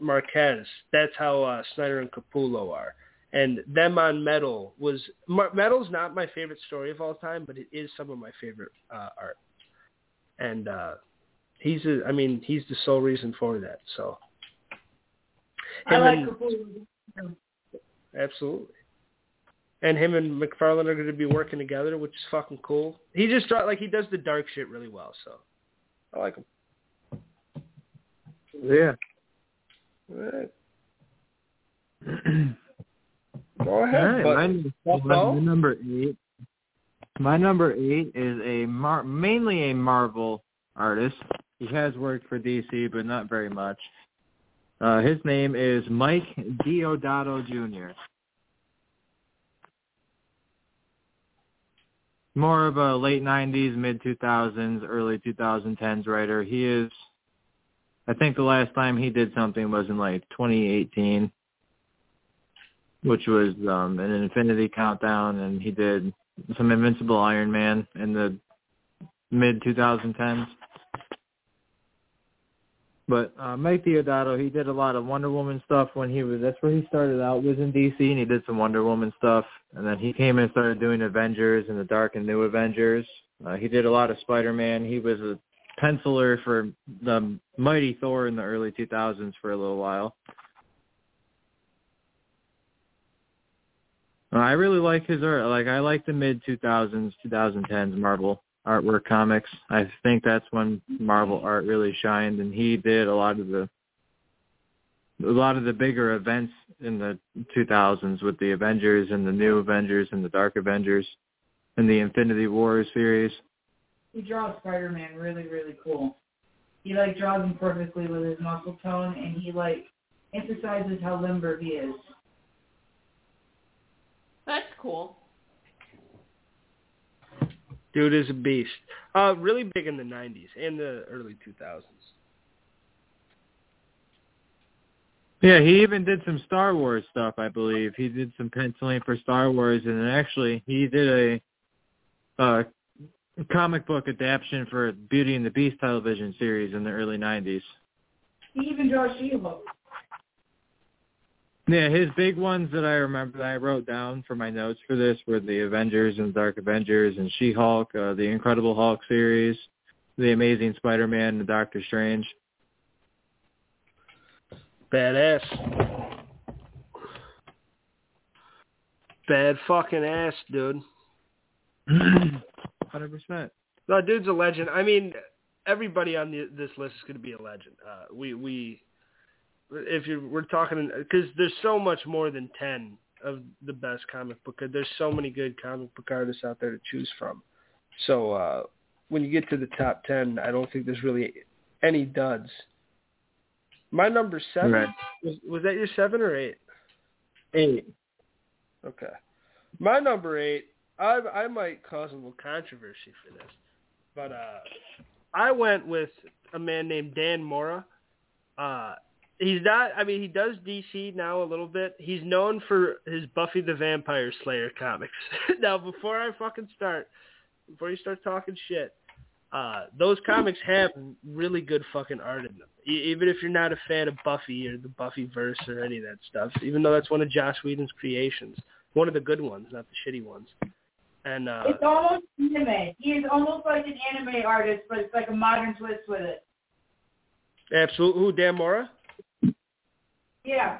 Marquez. That's how uh, Snyder and Capullo are. And them on Metal was Metal's not my favorite story of all time, but it is some of my favorite uh, art. And uh, he's, a, I mean, he's the sole reason for that. So. I like and- Absolutely. And him and McFarlane are going to be working together, which is fucking cool. He just draw, like he does the dark shit really well, so I like him. Yeah. All right. Go ahead. right, but- my, my number eight. My number eight is a Mar- mainly a Marvel artist. He has worked for DC, but not very much. Uh, his name is Mike Deodato Jr. More of a late '90s, mid 2000s, early 2010s writer. He is. I think the last time he did something was in like 2018 which was um an Infinity Countdown, and he did some Invincible Iron Man in the mid 2010s. But uh, Mike Deodato, he did a lot of Wonder Woman stuff when he was. That's where he started out. Was in DC, and he did some Wonder Woman stuff. And then he came and started doing Avengers and the Dark and New Avengers. Uh, he did a lot of Spider-Man. He was a penciler for the Mighty Thor in the early 2000s for a little while. I really like his art. Like I like the mid 2000s, 2010s Marvel artwork comics. I think that's when Marvel art really shined, and he did a lot of the a lot of the bigger events in the 2000s with the Avengers and the New Avengers and the Dark Avengers and the Infinity War series. He draws Spider-Man really, really cool. He like draws him perfectly with his muscle tone, and he like emphasizes how limber he is. That's cool. Dude is a beast. Uh, really big in the 90s and the early 2000s. Yeah, he even did some Star Wars stuff, I believe. He did some penciling for Star Wars, and actually he did a uh, comic book adaptation for Beauty and the Beast television series in the early '90s. He even draws She-Hulk. Yeah, his big ones that I remember that I wrote down for my notes for this were the Avengers and Dark Avengers and She-Hulk, uh, the Incredible Hulk series, the Amazing Spider-Man, and Doctor Strange. Badass. Bad fucking ass, dude. Hundred percent. No, dude's a legend. I mean, everybody on the, this list is going to be a legend. Uh, we we if you we're talking because there's so much more than ten of the best comic book. There's so many good comic book artists out there to choose from. So uh, when you get to the top ten, I don't think there's really any duds. My number seven Right. was, was that your seven or eight? Eight. Okay. My number eight, I I might cause a little controversy for this, but uh, I went with a man named Dan Mora. Uh, he's not. I mean, he does DC now a little bit. He's known for his Buffy the Vampire Slayer comics. now, before I fucking start, before you start talking shit, uh, those comics have really good fucking art in them. E- even if you're not a fan of Buffy or the Buffy verse or any of that stuff, even though that's one of Joss Whedon's creations, one of the good ones, not the shitty ones. And uh, It's almost anime. He is almost like an anime artist, but it's like a modern twist with it. absolutely, who Dan Mora? Yeah.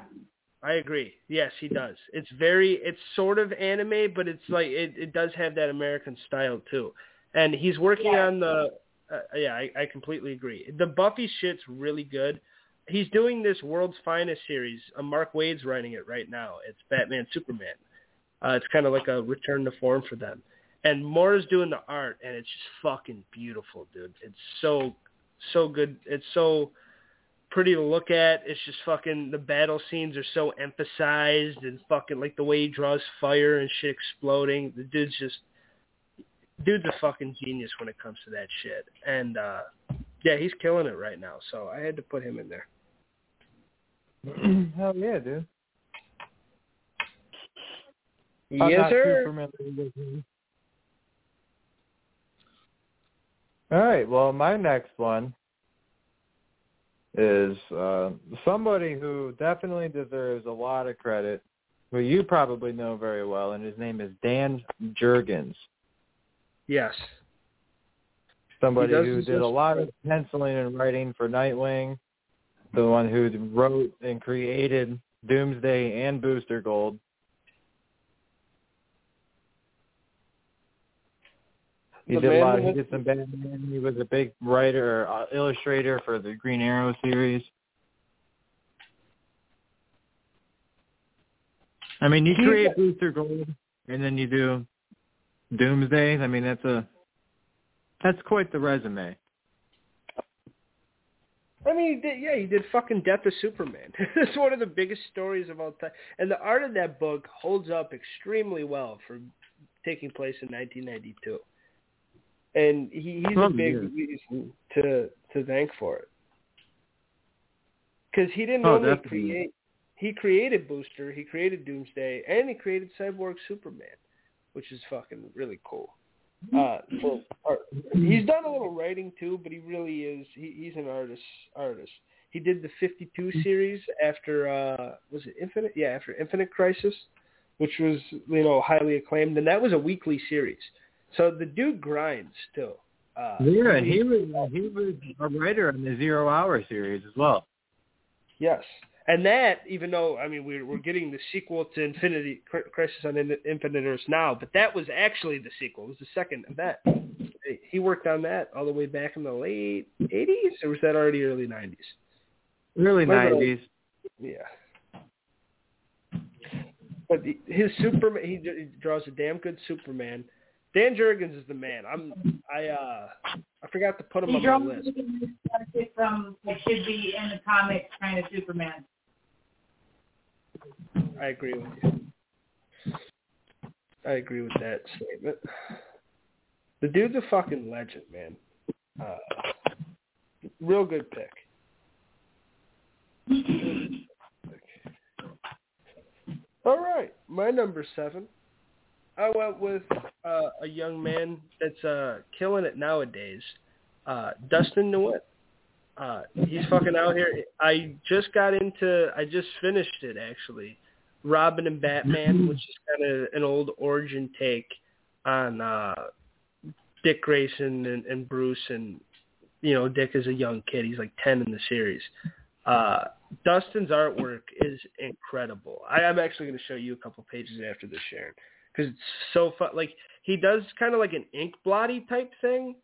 I agree. Yes, he does. It's very, it's sort of anime, but it's like it, it does have that American style too. And he's working Yeah. on the, uh, yeah, I, I completely agree. The Buffy shit's really good. He's doing this World's Finest series. Uh, Mark Waid's writing it right now. It's Batman Superman. Uh, it's kind of like a return to form for them. And Mora's doing the art, and it's just fucking beautiful, dude. It's so, so good. It's so pretty to look at. It's just fucking the battle scenes are so emphasized and fucking like the way he draws fire and shit exploding. The dude's just dude's a fucking genius when it comes to that shit. And uh yeah, he's killing it right now. So I had to put him in there. Hell yeah, dude. I'm yes, sir. too familiar with him. All right. Well, my next one is uh, somebody who definitely deserves a lot of credit, who you probably know very well, and his name is Dan Jurgens. Yes. Somebody who did a lot of penciling and writing for Nightwing, the one who wrote and created Doomsday and Booster Gold. He did a lot. He was- did some Batman. He was a big writer, uh, illustrator for the Green Arrow series. I mean, you create Booster Gold, and then you do Doomsday. I mean, that's a that's quite the resume. I mean, he did, yeah, he did fucking Death of Superman. it's one of the biggest stories of all time, and the art of that book holds up extremely well for taking place in 1992. And he, he's a big reason to to thank for it, because he didn't Oh, only definitely. create. He created Booster, he created Doomsday, and he created Cyborg Superman, which is fucking really cool. Uh, for art. He's done a little writing too, but he really is. He, he's an artist. Artist. He did the 52 series after uh was it Infinite? Yeah, after Infinite Crisis, which was you know highly acclaimed, and that was a weekly series. So the dude grinds too. Uh, Yeah, and he was he was a writer on the Zero Hour series as well. Yes, and that even though I mean we're we're getting the sequel to Infinity Crisis on Infinite Earths now, but that was actually the sequel. It was the second event. He worked on that all the way back in the late '80s, or was that already early '90s? Early Wait, wait, nineties. Yeah. But his Superman, he draws a damn good Superman. Dan Jurgens is the man. I'm I uh I forgot to put him He on my list. from it should be in the comics kind of Superman. I agree with you. I agree with that statement. The dude's a fucking legend, man. Uh, real good pick. All right, my number seven. I went with uh, a young man that's uh, killing it nowadays, uh, Dustin Nguyen. Uh, he's fucking out here. I just got into. I just finished it actually. Robin and Batman, which is kind of an old origin take on uh, Dick Grayson and, and Bruce, and you know Dick is a young kid. He's like ten in the series. Uh, Dustin's artwork is incredible. I, I'm actually going to show you a couple pages after this, Sharon, because it's so fun. Like he does kind of like an ink blotty type thing,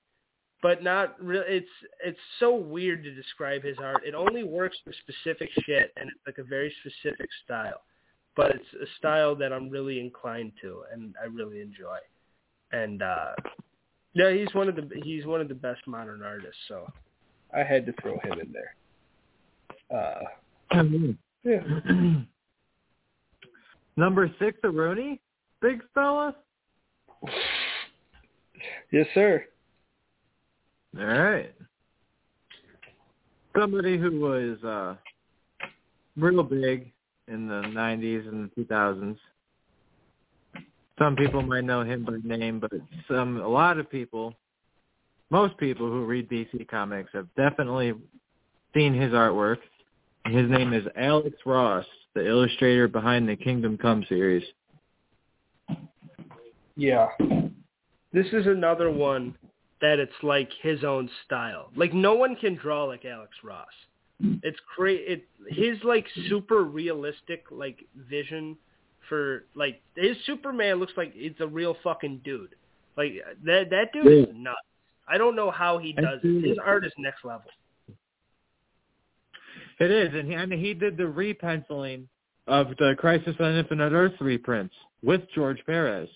but not really. It's it's so weird to describe his art. It only works for specific shit, and it's like a very specific style. But it's a style that I'm really inclined to, and I really enjoy. And uh yeah, he's one of the he's one of the best modern artists. So I had to throw him in there. Uh, yeah. Number six, a Rooney, big fella. Yes, sir. All right. Somebody who was uh, real big in the 90s and the 2000s. Some people might know him by name, but some a lot of people, most people who read DC comics have definitely seen his artwork. His name is Alex Ross, the illustrator behind the Kingdom Come series. Yeah. This is another one that it's like his own style. Like no one can draw like Alex Ross. It's great. It his like super realistic like vision for like his Superman looks like it's a real fucking dude. Like that that dude is nuts. I don't know how he does it. His art is next level. It is, and he, I mean, he did the repenciling of the Crisis on Infinite Earth reprints with George Perez.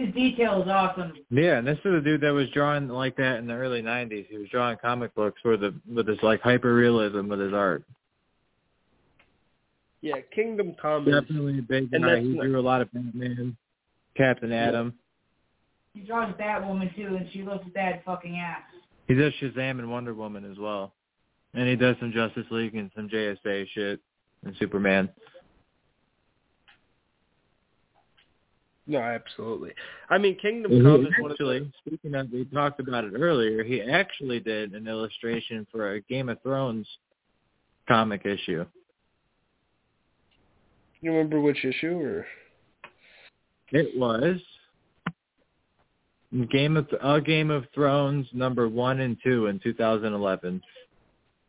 His detail is awesome. Yeah, and this is a dude that was drawing like that in the early '90s. He was drawing comic books with the with his like hyper realism with his art. Yeah, Kingdom Come Definitely a big guy. He drew a lot of Batman, Captain Atom. He draws Batwoman too, and she looks bad fucking ass. He does Shazam and Wonder Woman as well, and he does some Justice League and some JSA shit and Superman. No, absolutely. I mean, Kingdom He Come is one of the actually, speaking of, we talked about it earlier. He actually did an illustration for a Game of Thrones comic issue. You remember which issue or? It was Game of a Game of Thrones number one and two in 2011,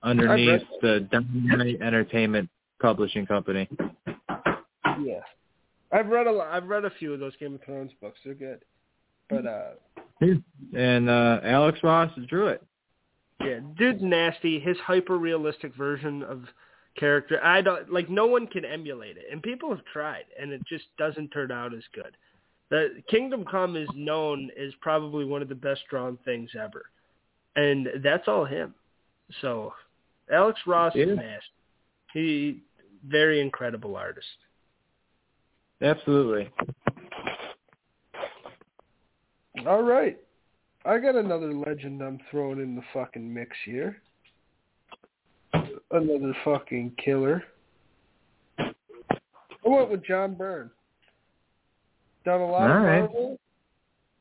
underneath the Dynamite Entertainment Publishing Company. Yeah, I've read a lot. I've read a few of those Game of Thrones books. They're good, but uh, And uh Alex Ross drew it. yeah, dude's nasty. His hyper realistic version of character, I don't like. No one can emulate it, and people have tried, and it just doesn't turn out as good. The Kingdom Come is known as probably one of the best drawn things ever, and that's all him. So, Alex Ross Yeah. is nasty. He very incredible artist. Absolutely. All right. I got another legend I'm throwing in the fucking mix here. Another fucking killer. I went with John Byrne. Done a lot All of right. Marvel,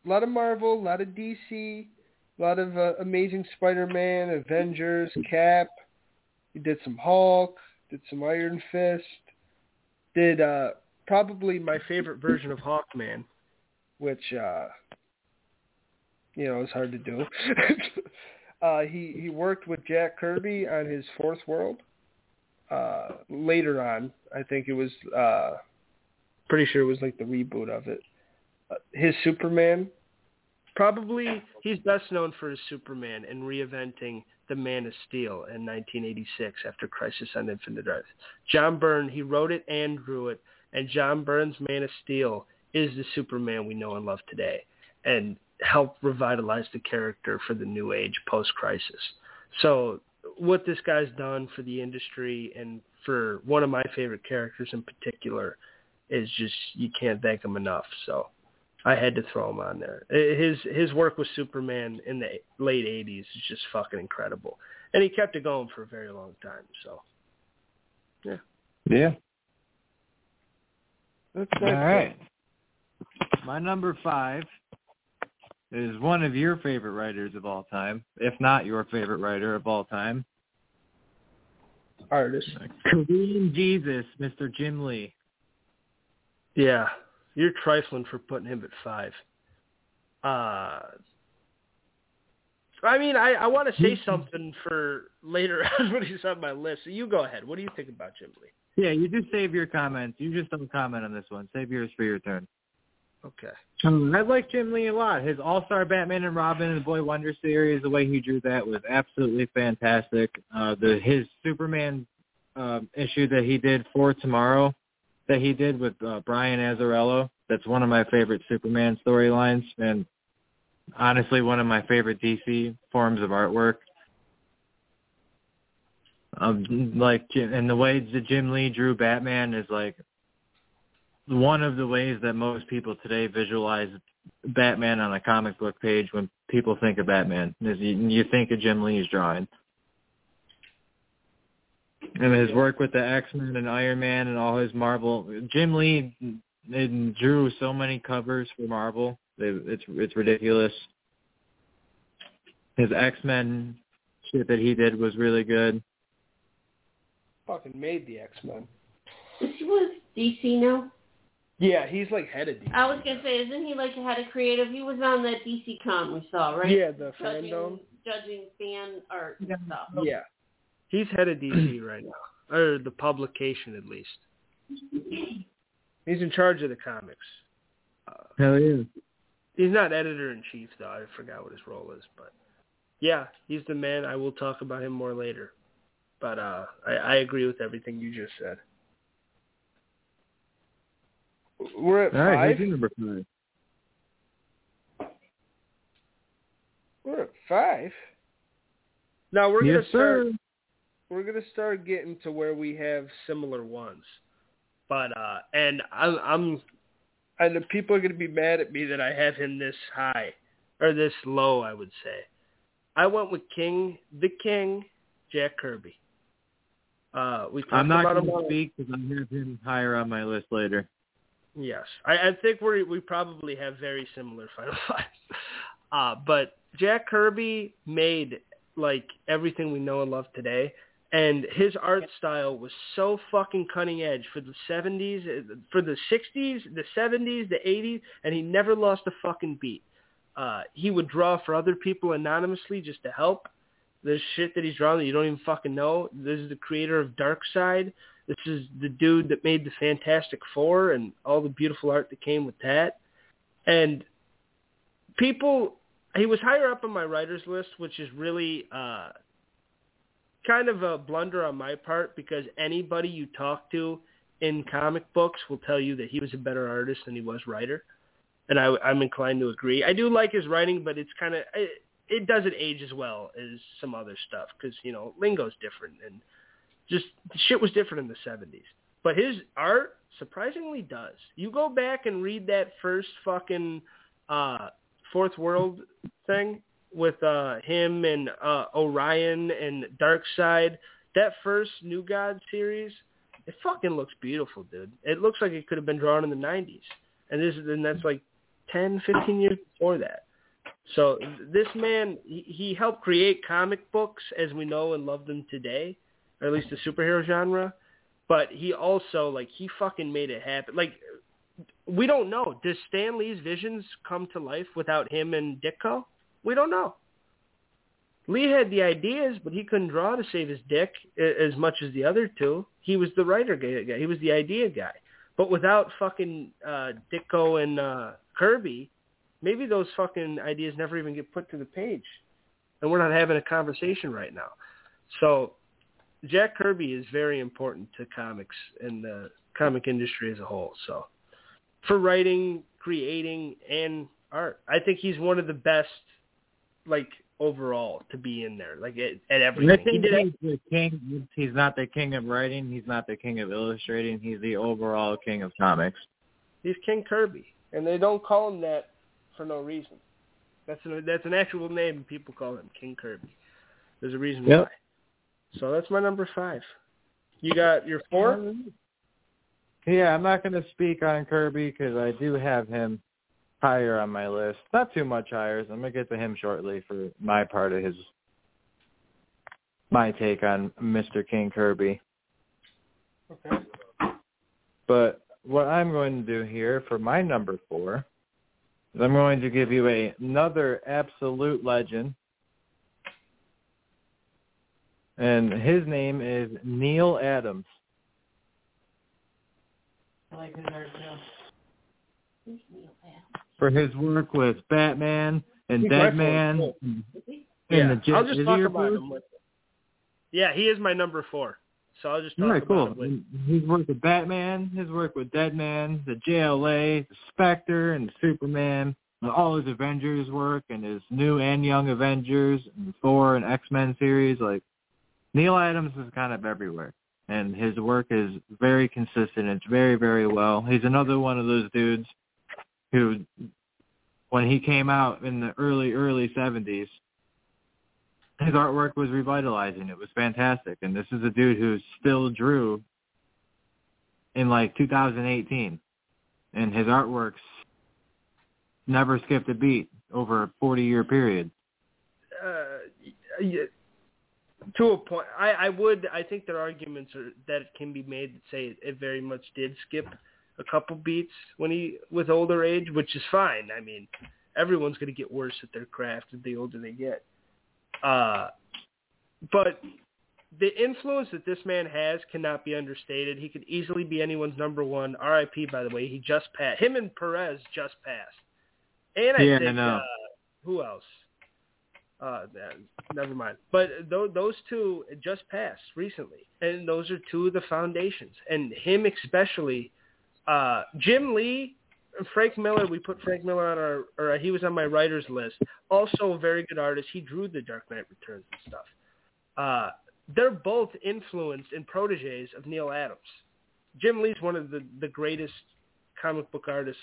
a lot of Marvel, a lot of DC, a lot of uh, Amazing Spider-Man, Avengers, Cap. He did some Hulk, did some Iron Fist, did uh probably my favorite version of Hawkman, which uh you know, is hard to do. uh he he worked with Jack Kirby on his Fourth World. Uh later on, I think it was uh pretty sure it was like the reboot of it. Uh, his Superman probably he's best known for his Superman and reinventing the Man of Steel in 1986 after Crisis on Infinite Earth. John Byrne, he wrote it and drew it, and John Byrne's Man of Steel is the Superman we know and love today, and helped revitalize the character for the new age post-crisis. So what this guy's done for the industry and for one of my favorite characters in particular is just you can't thank him enough. So I had to throw him on there. His his work with Superman in the late '80s is just fucking incredible, and he kept it going for a very long time. So yeah. Yeah. That's All right. My number five is one of your favorite writers of all time, if not your favorite writer of all time. artist. Korean Jesus, Mr. Jim Lee. Yeah, you're trifling for putting him at five. Uh, I mean, I, I want to say something for later on when he's on my list. So you go ahead. What do you think about Jim Lee? Yeah, you just save your comments. You just don't comment on this one. Save yours for your turn. Okay. Um, I like Jim Lee a lot. His All Star Batman and Robin and the Boy Wonder series, the way he drew that was absolutely fantastic. Uh, the his Superman um, issue that he did for tomorrow, that he did with uh, Brian Azzarello, that's one of my favorite Superman storylines, and honestly, one of my favorite DC forms of artwork. Um, like, and the way that Jim Lee drew Batman is like one of the ways that most people today visualize Batman on a comic book page when people think of Batman is you, you think of Jim Lee's drawing. And his work with the X-Men and Iron Man and all his Marvel, Jim Lee drew so many covers for Marvel. It's it's ridiculous. His X-Men shit that he did was really good. Fucking made the X-Men. Is he with DC now? Yeah, he's like head of DC. I was gonna say, isn't he like head of creative? He was on that DC con we saw, right? Yeah, the judging, fandom. judging fan art and stuff. Yeah. He's head of DC right now, or the publication at least. He's in charge of the comics. Uh, Hell yeah. he's not editor in chief though. I forgot what his role is, but yeah, he's the man. I will talk about him more later. But uh, I, I agree with everything you just said. We're at All right, five. who's your number five? We're at five. Now we're yes, gonna start. sir. We're gonna start getting to where we have similar ones, but uh, and I'm, I'm, and the people are gonna be mad at me that I have him this high or this low. I would say. I went with King, the King, Jack Kirby. Uh, we I'm not going to speak because I have him higher on my list later. Yes, I, I think we we probably have very similar Final Five. Uh, but Jack Kirby made like everything we know and love today, and his art style was so fucking cutting edge for the '70s, uh, for the '60s, the '70s, the '80s, and he never lost a fucking beat. Uh, he would draw for other people anonymously just to help. There's shit that he's drawing that you don't even fucking know. This is the creator of Darkseid. This is the dude that made the Fantastic Four and all the beautiful art that came with that. And people, he was higher up on my writers list, which is really uh, kind of a blunder on my part because anybody you talk to in comic books will tell you that he was a better artist than he was writer. And I, I'm inclined to agree. I do like his writing, but it's kind of it, it doesn't age as well as some other stuff because you know lingo's different and just shit was different in the 70s. But his art surprisingly does. You go back and read that first fucking uh Fourth World thing with uh him and uh Orion and Darkseid, that first New God series, it fucking looks beautiful, dude. It looks like it could have been drawn in the 90s. And this and that's like 10, 15 years before that. So this man, he, he helped create comic books as we know and love them today or at least the superhero genre. But he also like he fucking made it happen. Like we don't know. Does Stan Lee's visions come to life without him and Ditko? We don't know. Lee had the ideas, but he couldn't draw to save his dick as much as the other two. He was the writer guy. He was the idea guy. But without fucking uh, Ditko and uh, Kirby, maybe those fucking ideas never even get put to the page, and we're not having a conversation right now. So Jack Kirby is very important to comics and the comic industry as a whole. So for writing, creating, and art, I think he's one of the best, like overall, to be in there, like at, at everything. He did. he's the king. He's not the king of writing. He's not the king of illustrating. He's the overall king of comics. He's King Kirby, and they don't call him that for no reason. That's an that's an actual name, people call him King Kirby. There's a reason Yep. why. So that's my number five. You got your four? Yeah, I'm not going to speak on Kirby because I do have him higher on my list. Not too much higher. So I'm going to get to him shortly for my part of his my take on Mr. King Kirby. Okay. But what I'm going to do here for my number four is I'm going to give you a, another absolute legend. And his name is Neal Adams. I like his art too. Who's Neal Adams? for his work with Batman and Deadman. my Dead favorite, cool. Yeah, the J- I'll just talk about him. With yeah, he is my number four. So I'll just talk right, about cool. with. His work with Batman, his work with Deadman, the JLA, the Spectre, and Superman, and all his Avengers work, and his new and young Avengers, and Thor and X Men series. Like Neal Adams is kind of everywhere, and his work is very consistent. It's very, very well. He's another one of those dudes who, when he came out in the early, early '70s, his artwork was revitalizing. It was fantastic. And this is a dude who still drew in like 2018. And his artworks never skipped a beat over a 40 year period. Uh, y- to a point, I, I would. I think there are arguments are, that it can be made that say it, it very much did skip a couple beats when he with older age, which is fine. I mean, everyone's going to get worse at their craft the older they get. Uh, but the influence that this man has cannot be understated. He could easily be anyone's number one. R.I.P. By the way, he just passed. Him and Perez just passed. And I Yeah, think know. Uh, who else? Uh, never mind. But th- those two just passed recently, and those are two of the foundations. And him especially, uh, Jim Lee, Frank Miller. We put Frank Miller on our, or he was on my writers list. Also a very good artist. He drew the Dark Knight Returns and stuff. Uh, they're both influenced and proteges of Neal Adams. Jim Lee's one of the, the greatest comic book artists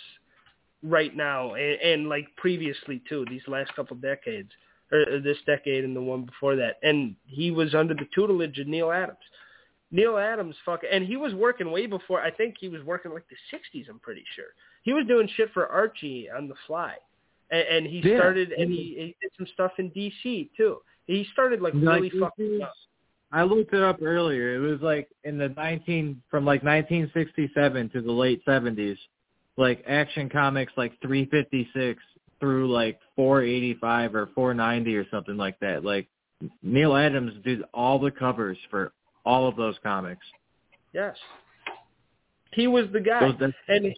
right now, and, and like previously too, these last couple decades, or this decade and the one before that. And he was under the tutelage of Neal Adams. Neal Adams, fuck, and he was working way before. I think he was working like the '60s. I'm pretty sure he was doing shit for Archie on the fly, and, and he Yeah. started and he, he did some stuff in DC too. He started like really fucking up. I looked it up earlier. It was like in the 19 from like 1967 to the late 70s, like Action Comics like 356 through like 485 or 490 or something like that. Like Neal Adams did all the covers for all of those comics. Yes, he was the guy. Those And-.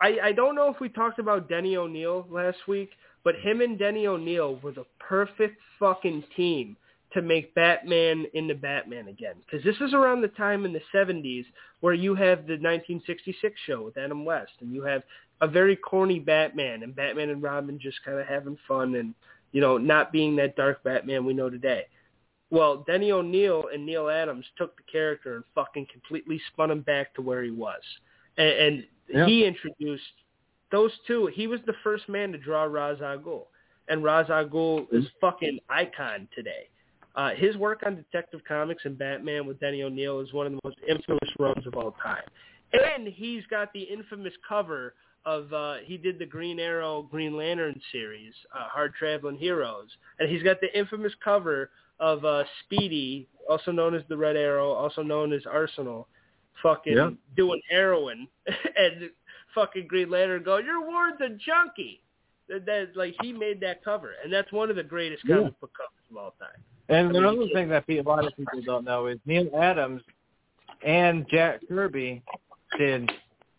I, I don't know if we talked about Denny O'Neil last week, but him and Denny O'Neil were the perfect fucking team to make Batman into Batman again. Because this is around the time in the 70s where you have the 1966 show with Adam West, and you have a very corny Batman, and Batman and Robin just kind of having fun and, you know, not being that dark Batman we know today. Well, Denny O'Neil and Neal Adams took the character and fucking completely spun him back to where he was. And, and Yeah. he introduced those two. He was the first man to draw Ra's al Ghul, and Ra's al Ghul is fucking icon today. Uh, his work on Detective Comics and Batman with Denny O'Neil is one of the most infamous runs of all time. And he's got the infamous cover of uh, he did the Green Arrow Green Lantern series, uh, Hard Traveling Heroes, and he's got the infamous cover of uh, Speedy, also known as the Red Arrow, also known as Arsenal, fucking Yeah. doing heroin, and fucking Green Lantern go, "Your word's a junkie." That, that like he made that cover, and that's one of the greatest Yeah. comic book covers of all time. And I mean, another thing that a lot of people don't know is Neal Adams and Jack Kirby did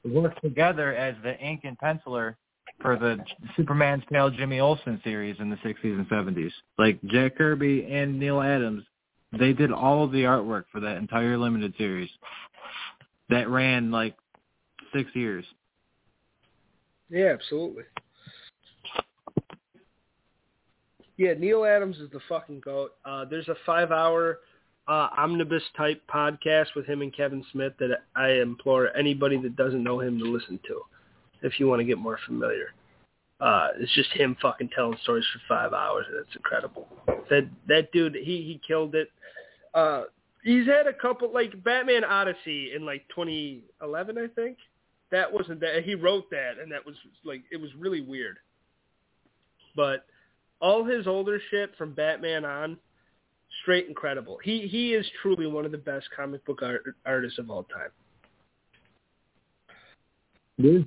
work together as the ink and penciler for the Superman's Tale Jimmy Olsen series in the 60s and 70s. Like Jack Kirby and Neal Adams, they did all of the artwork for that entire limited series that ran like six years. Yeah, absolutely. Yeah, Neal Adams is the fucking goat. Uh, there's a five-hour uh, omnibus type podcast with him and Kevin Smith that I implore anybody that doesn't know him to listen to, if you want to get more familiar. Uh, it's just him fucking telling stories for five hours, and it's incredible. That that dude, he he killed it. Uh, he's had a couple like Batman Odyssey in like 2011, I think. That wasn't that he wrote that, and that was like it was really weird. But all his older shit from Batman on, straight incredible. He he is truly one of the best comic book art, artists of all time. Yeah.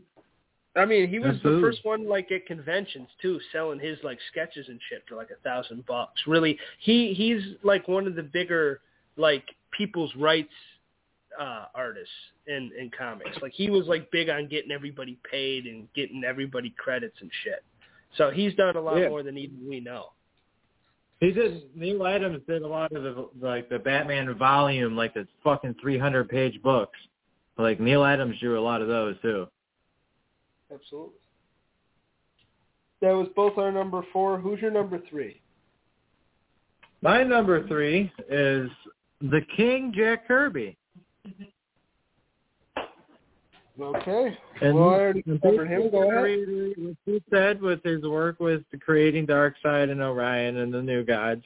I mean, he was Absolutely. the first one like at conventions too, selling his like sketches and shit for like a thousand bucks. Really, he he's like one of the bigger like people's rights uh, artists in in comics. Like he was like big on getting everybody paid and getting everybody credits and shit. So he's done a lot Yeah. more than even we know. He did. Neal Adams did a lot of the like the Batman volume, like the fucking 300 page books. Like Neal Adams drew a lot of those too. Absolutely. That was both our number four. Who's your number three? My number three is the King Jack Kirby. Okay. And well, I already covered him. Go ahead. What he said with his work with creating Darkseid and Orion and the New Gods,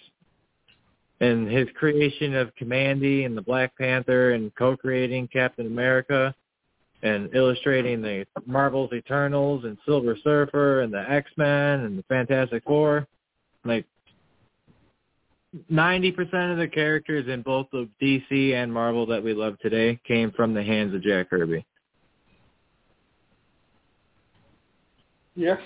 and his creation of Kamandi and the Black Panther, and co-creating Captain America, and illustrating the Marvel's Eternals and Silver Surfer and the X Men and the Fantastic Four, like. 90% of the characters in both of DC and Marvel that we love today came from the hands of Jack Kirby. Yes.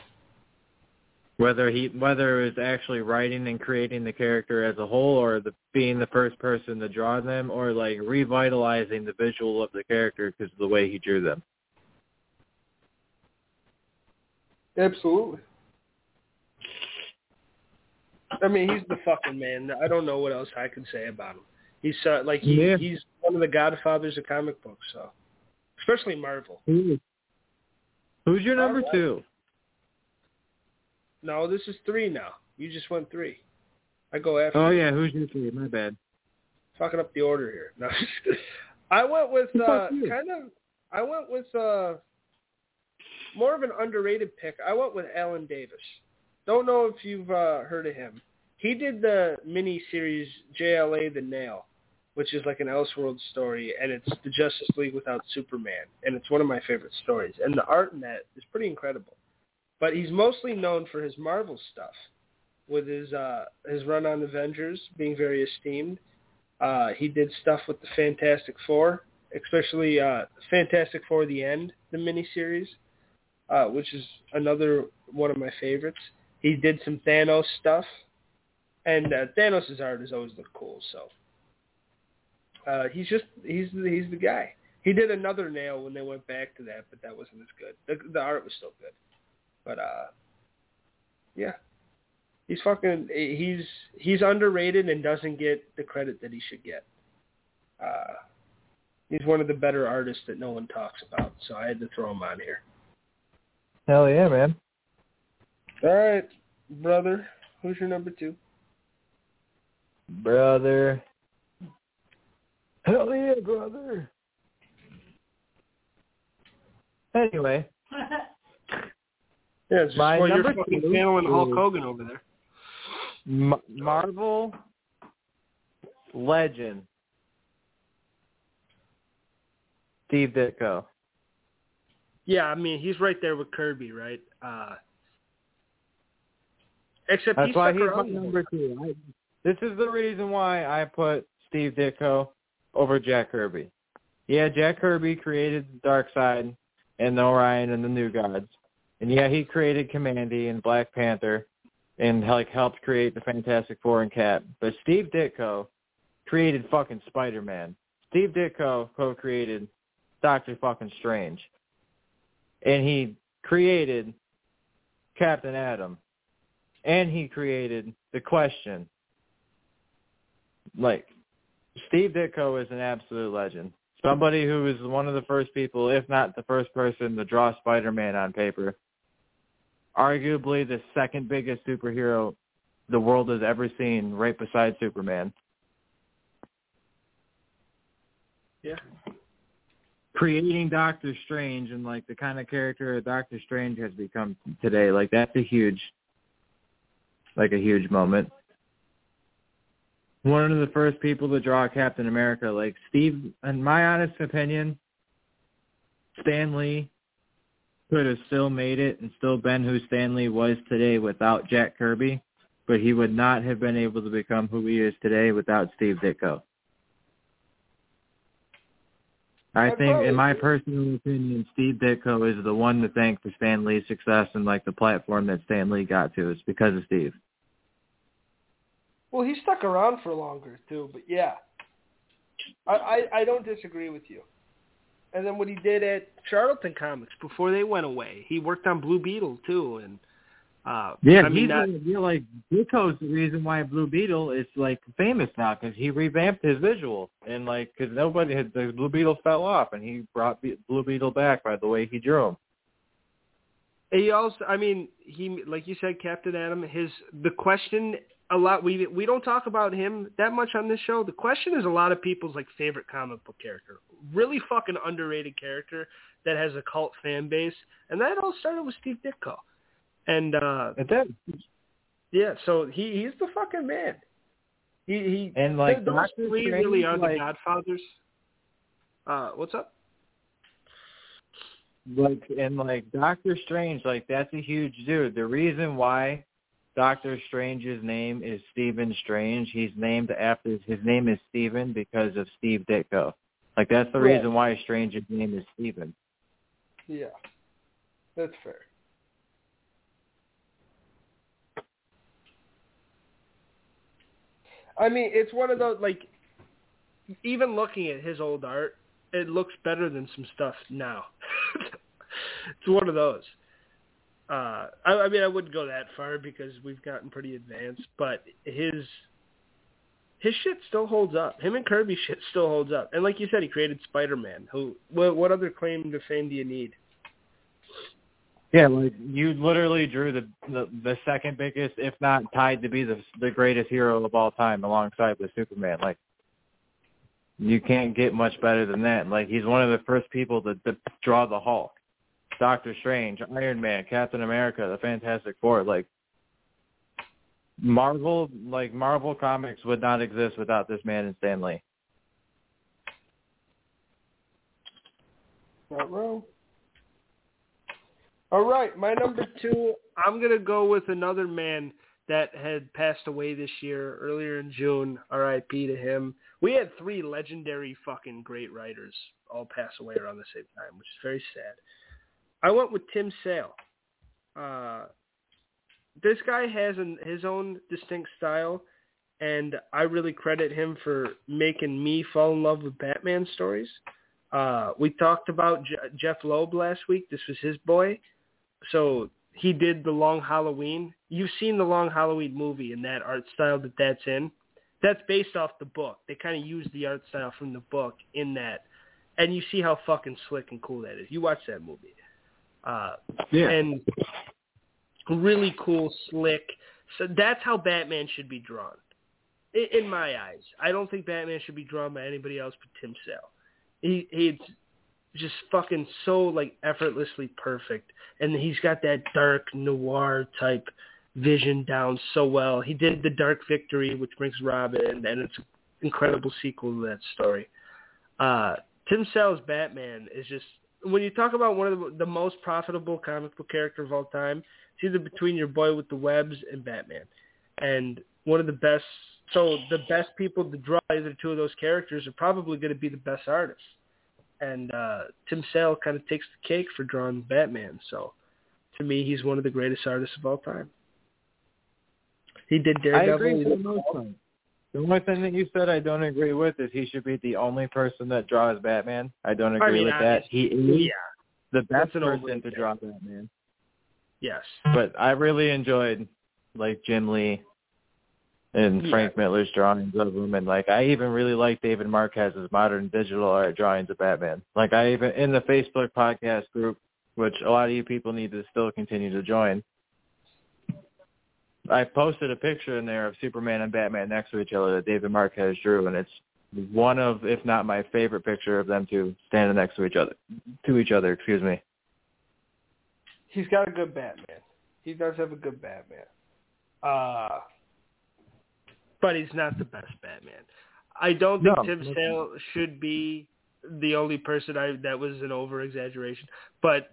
whether he whether it was actually writing and creating the character as a whole or the being the first person to draw them or like revitalizing the visual of the character because of the way he drew them Absolutely. I mean, he's the fucking man. I don't know what else I can say about him. He's uh, like he, Yeah. he's one of the godfathers of comic books. So, especially Marvel. who's your number Alright. two No, this is three now. You just went three. I go after. oh yeah who's your three my bad fucking up the order here. No, I went with uh, kind of. I went with uh, more of an underrated pick. I went with Alan Davis. Don't know if you've uh, heard of him. He did the mini series JLA The Nail, which is like an Elseworld story, and it's the Justice League without Superman, and it's one of my favorite stories. And the art in that is pretty incredible. But he's mostly known for his Marvel stuff, with his uh, his run on Avengers being very esteemed. Uh, he did stuff with the Fantastic Four, especially uh, Fantastic Four: The End, the miniseries, uh, which is another one of my favorites. He did some Thanos stuff, and uh, Thanos' art has always looked cool. So uh, he's just he's he's the guy. He did another nail when they went back to that, but that wasn't as good. The, the art was still good, but uh, yeah, he's fucking he's he's underrated and doesn't get the credit that he should get. Uh, he's one of the better artists that no one talks about, so I had to throw him on here. hell yeah man All right, brother, who's your number two? brother hell yeah brother anyway Yeah, it's just My while you're number fucking two channeling Hulk Hogan over there. M- Marvel legend Steve Ditko. Yeah, I mean he's right there with Kirby, right? Uh, except That's he why he's my number two. I, this is the reason why I put Steve Ditko over Jack Kirby. Yeah, Jack Kirby created Darkseid and Orion and the New Gods. And yeah, he created Kamandi and Black Panther and like helped create the Fantastic Four and Cap. But Steve Ditko created fucking Spider-Man. Steve Ditko co-created Doctor fucking Strange. And he created Captain Atom. And he created The Question. Like, Steve Ditko is an absolute legend. Somebody who was one of the first people, if not the first person, to draw Spider-Man on paper. Arguably the second biggest superhero the world has ever seen, right beside Superman. Yeah. Creating Doctor Strange and like the kind of character Doctor Strange has become today, like that's a huge, like a huge moment. One of the first people to draw Captain America, like Steve, in my honest opinion, Stan Lee could have still made it and still been who Stan Lee was today without Jack Kirby, but he would not have been able to become who he is today without Steve Ditko. I think, in my personal opinion, Steve Ditko is the one to thank for Stan Lee's success and like the platform that Stan Lee got to. It's because of Steve. Well, he stuck around for longer too, but yeah. I, I I don't disagree with you. And then what he did at Charlton Comics before they went away, he worked on Blue Beetle too, and uh, Yeah, I mean he's that, like, you're like Ditko's the reason why Blue Beetle is like famous now because he revamped his visual and like because nobody had the Blue Beetle fell off and he brought Be- Blue Beetle back by the way he drew him. He also, I mean, he like you said, Captain Atom. His the question a lot. We we don't talk about him that much on this show. The question is a lot of people's like favorite comic book character. Really fucking underrated character that has a cult fan base, and that all started with Steve Ditko. And uh It did. yeah, so he he's the fucking man. He he And like those three Strange, really are the Godfathers. Uh, what's up? like and like Doctor Strange, like that's a huge dude. The reason why Doctor Strange's name is Stephen Strange, he's named after his name is Stephen because of Steve Ditko. Like that's the Right. reason why Strange's name is Stephen. Yeah, that's fair. I mean, it's one of those like, even looking at his old art, it looks better than some stuff now. it's one of those. Uh, I, I mean, I wouldn't go that far because we've gotten pretty advanced, but his his shit still holds up. Him and Kirby shit still holds up. And like you said, he created Spider-Man. Who? What, what other claim to fame do you need? Yeah, like you literally drew the, the the second biggest, if not tied to be the the greatest hero of all time, alongside with Superman. Like you can't get much better than that. Like he's one of the first people to, to draw the Hulk, Doctor Strange, Iron Man, Captain America, the Fantastic Four. Like Marvel, like Marvel comics would not exist without this man and Stan Lee. Wrong. All right, my number two, I'm to go with another man that had passed away this year, earlier in June. R.I.P. to him. We had three legendary fucking great writers all pass away around the same time, which is very sad. I went with Tim Sale. Uh, this guy has an, his own distinct style, and I really credit him for making me fall in love with Batman stories. Uh, we talked about Je- Jeph Loeb last week. This was his boy. So he did the Long Halloween. You've seen the Long Halloween movie and that art style that that's in. That's based off the book. They kind of used the art style from the book in that, and you see how fucking slick and cool that is. You watch that movie, uh, and really cool, slick. So that's how Batman should be drawn, in, in my eyes. I don't think Batman should be drawn by anybody else but Tim Sale. He he's just fucking so like effortlessly perfect, and he's got that dark noir type vision down so well. He did the Dark Victory, which brings Robin, and it's an incredible sequel to that story. Uh, Tim Sale's Batman is just when you talk about one of the, the most profitable comic book character of all time, it's either between your boy with the webs and Batman, and one of the best. So the best people to draw either two of those characters are probably going to be the best artists. And uh, Tim Sale kind of takes the cake for drawing Batman. So to me, he's one of the greatest artists of all time. He did I Daredevil. agree he for the did- most part. The only thing that you said I don't agree with is he should be the only person that draws Batman. I don't agree mean, with that. He is Yeah. the best person to draw Batman. Yes. But I really enjoyed like Jim Lee and Yeah. Frank Miller's drawings of him, and like I even really like David Marquez's modern digital art drawings of Batman. Like I even in the Facebook podcast group, which a lot of you people need to still continue to join. I posted a picture in there of Superman and Batman next to each other that David Marquez drew, and it's one of, if not my favorite picture of them two standing next to each other. To each other, excuse me. He's got a good Batman. He does have a good Batman. Uh, but he's not the best Batman. I don't think No, Tim no. Sale should be the only person I that was an over exaggeration. But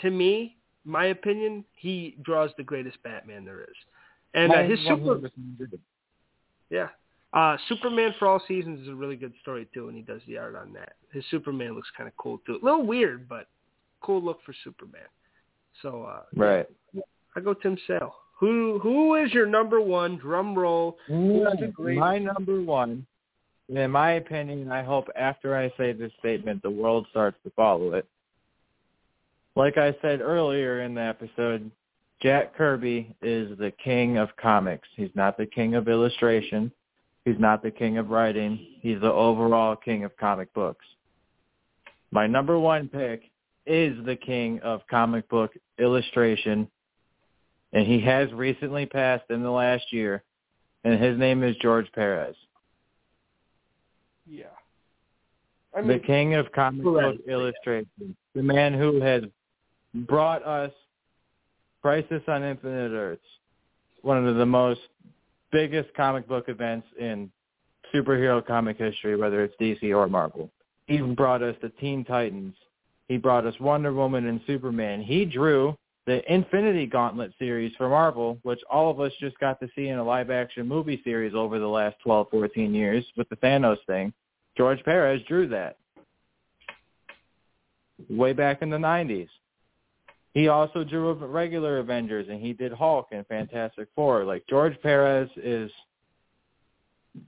to me, my opinion, he draws the greatest Batman there is. And uh, his super yeah. Uh, Superman for All Seasons is a really good story too, and he does the art on that. His Superman looks kind of cool too. A little weird, but cool look for Superman. So uh, Right. I go Tim Sale. Who who is your number one? Drum roll. Who has a great- My number one in my opinion, I hope after I say this statement, the world starts to follow it. Like I said earlier in the episode, Jack Kirby is the king of comics. He's not the king of illustration. He's not the king of writing. He's the overall king of comic books. My number one pick is the king of comic book illustration, and he has recently passed in the last year, and his name is George Perez. Yeah. I the king of comic book illustration, the man who has brought us Crisis on Infinite Earths, one of the most biggest comic book events in superhero comic history, whether it's DC or Marvel. He brought us the Teen Titans. He brought us Wonder Woman and Superman. He drew the Infinity Gauntlet series for Marvel, which all of us just got to see in a live-action movie series over the last 12, 14 years with the Thanos thing. George Perez drew that way back in the 90s. He also drew regular Avengers, and he did Hulk and Fantastic Four. Like George Perez is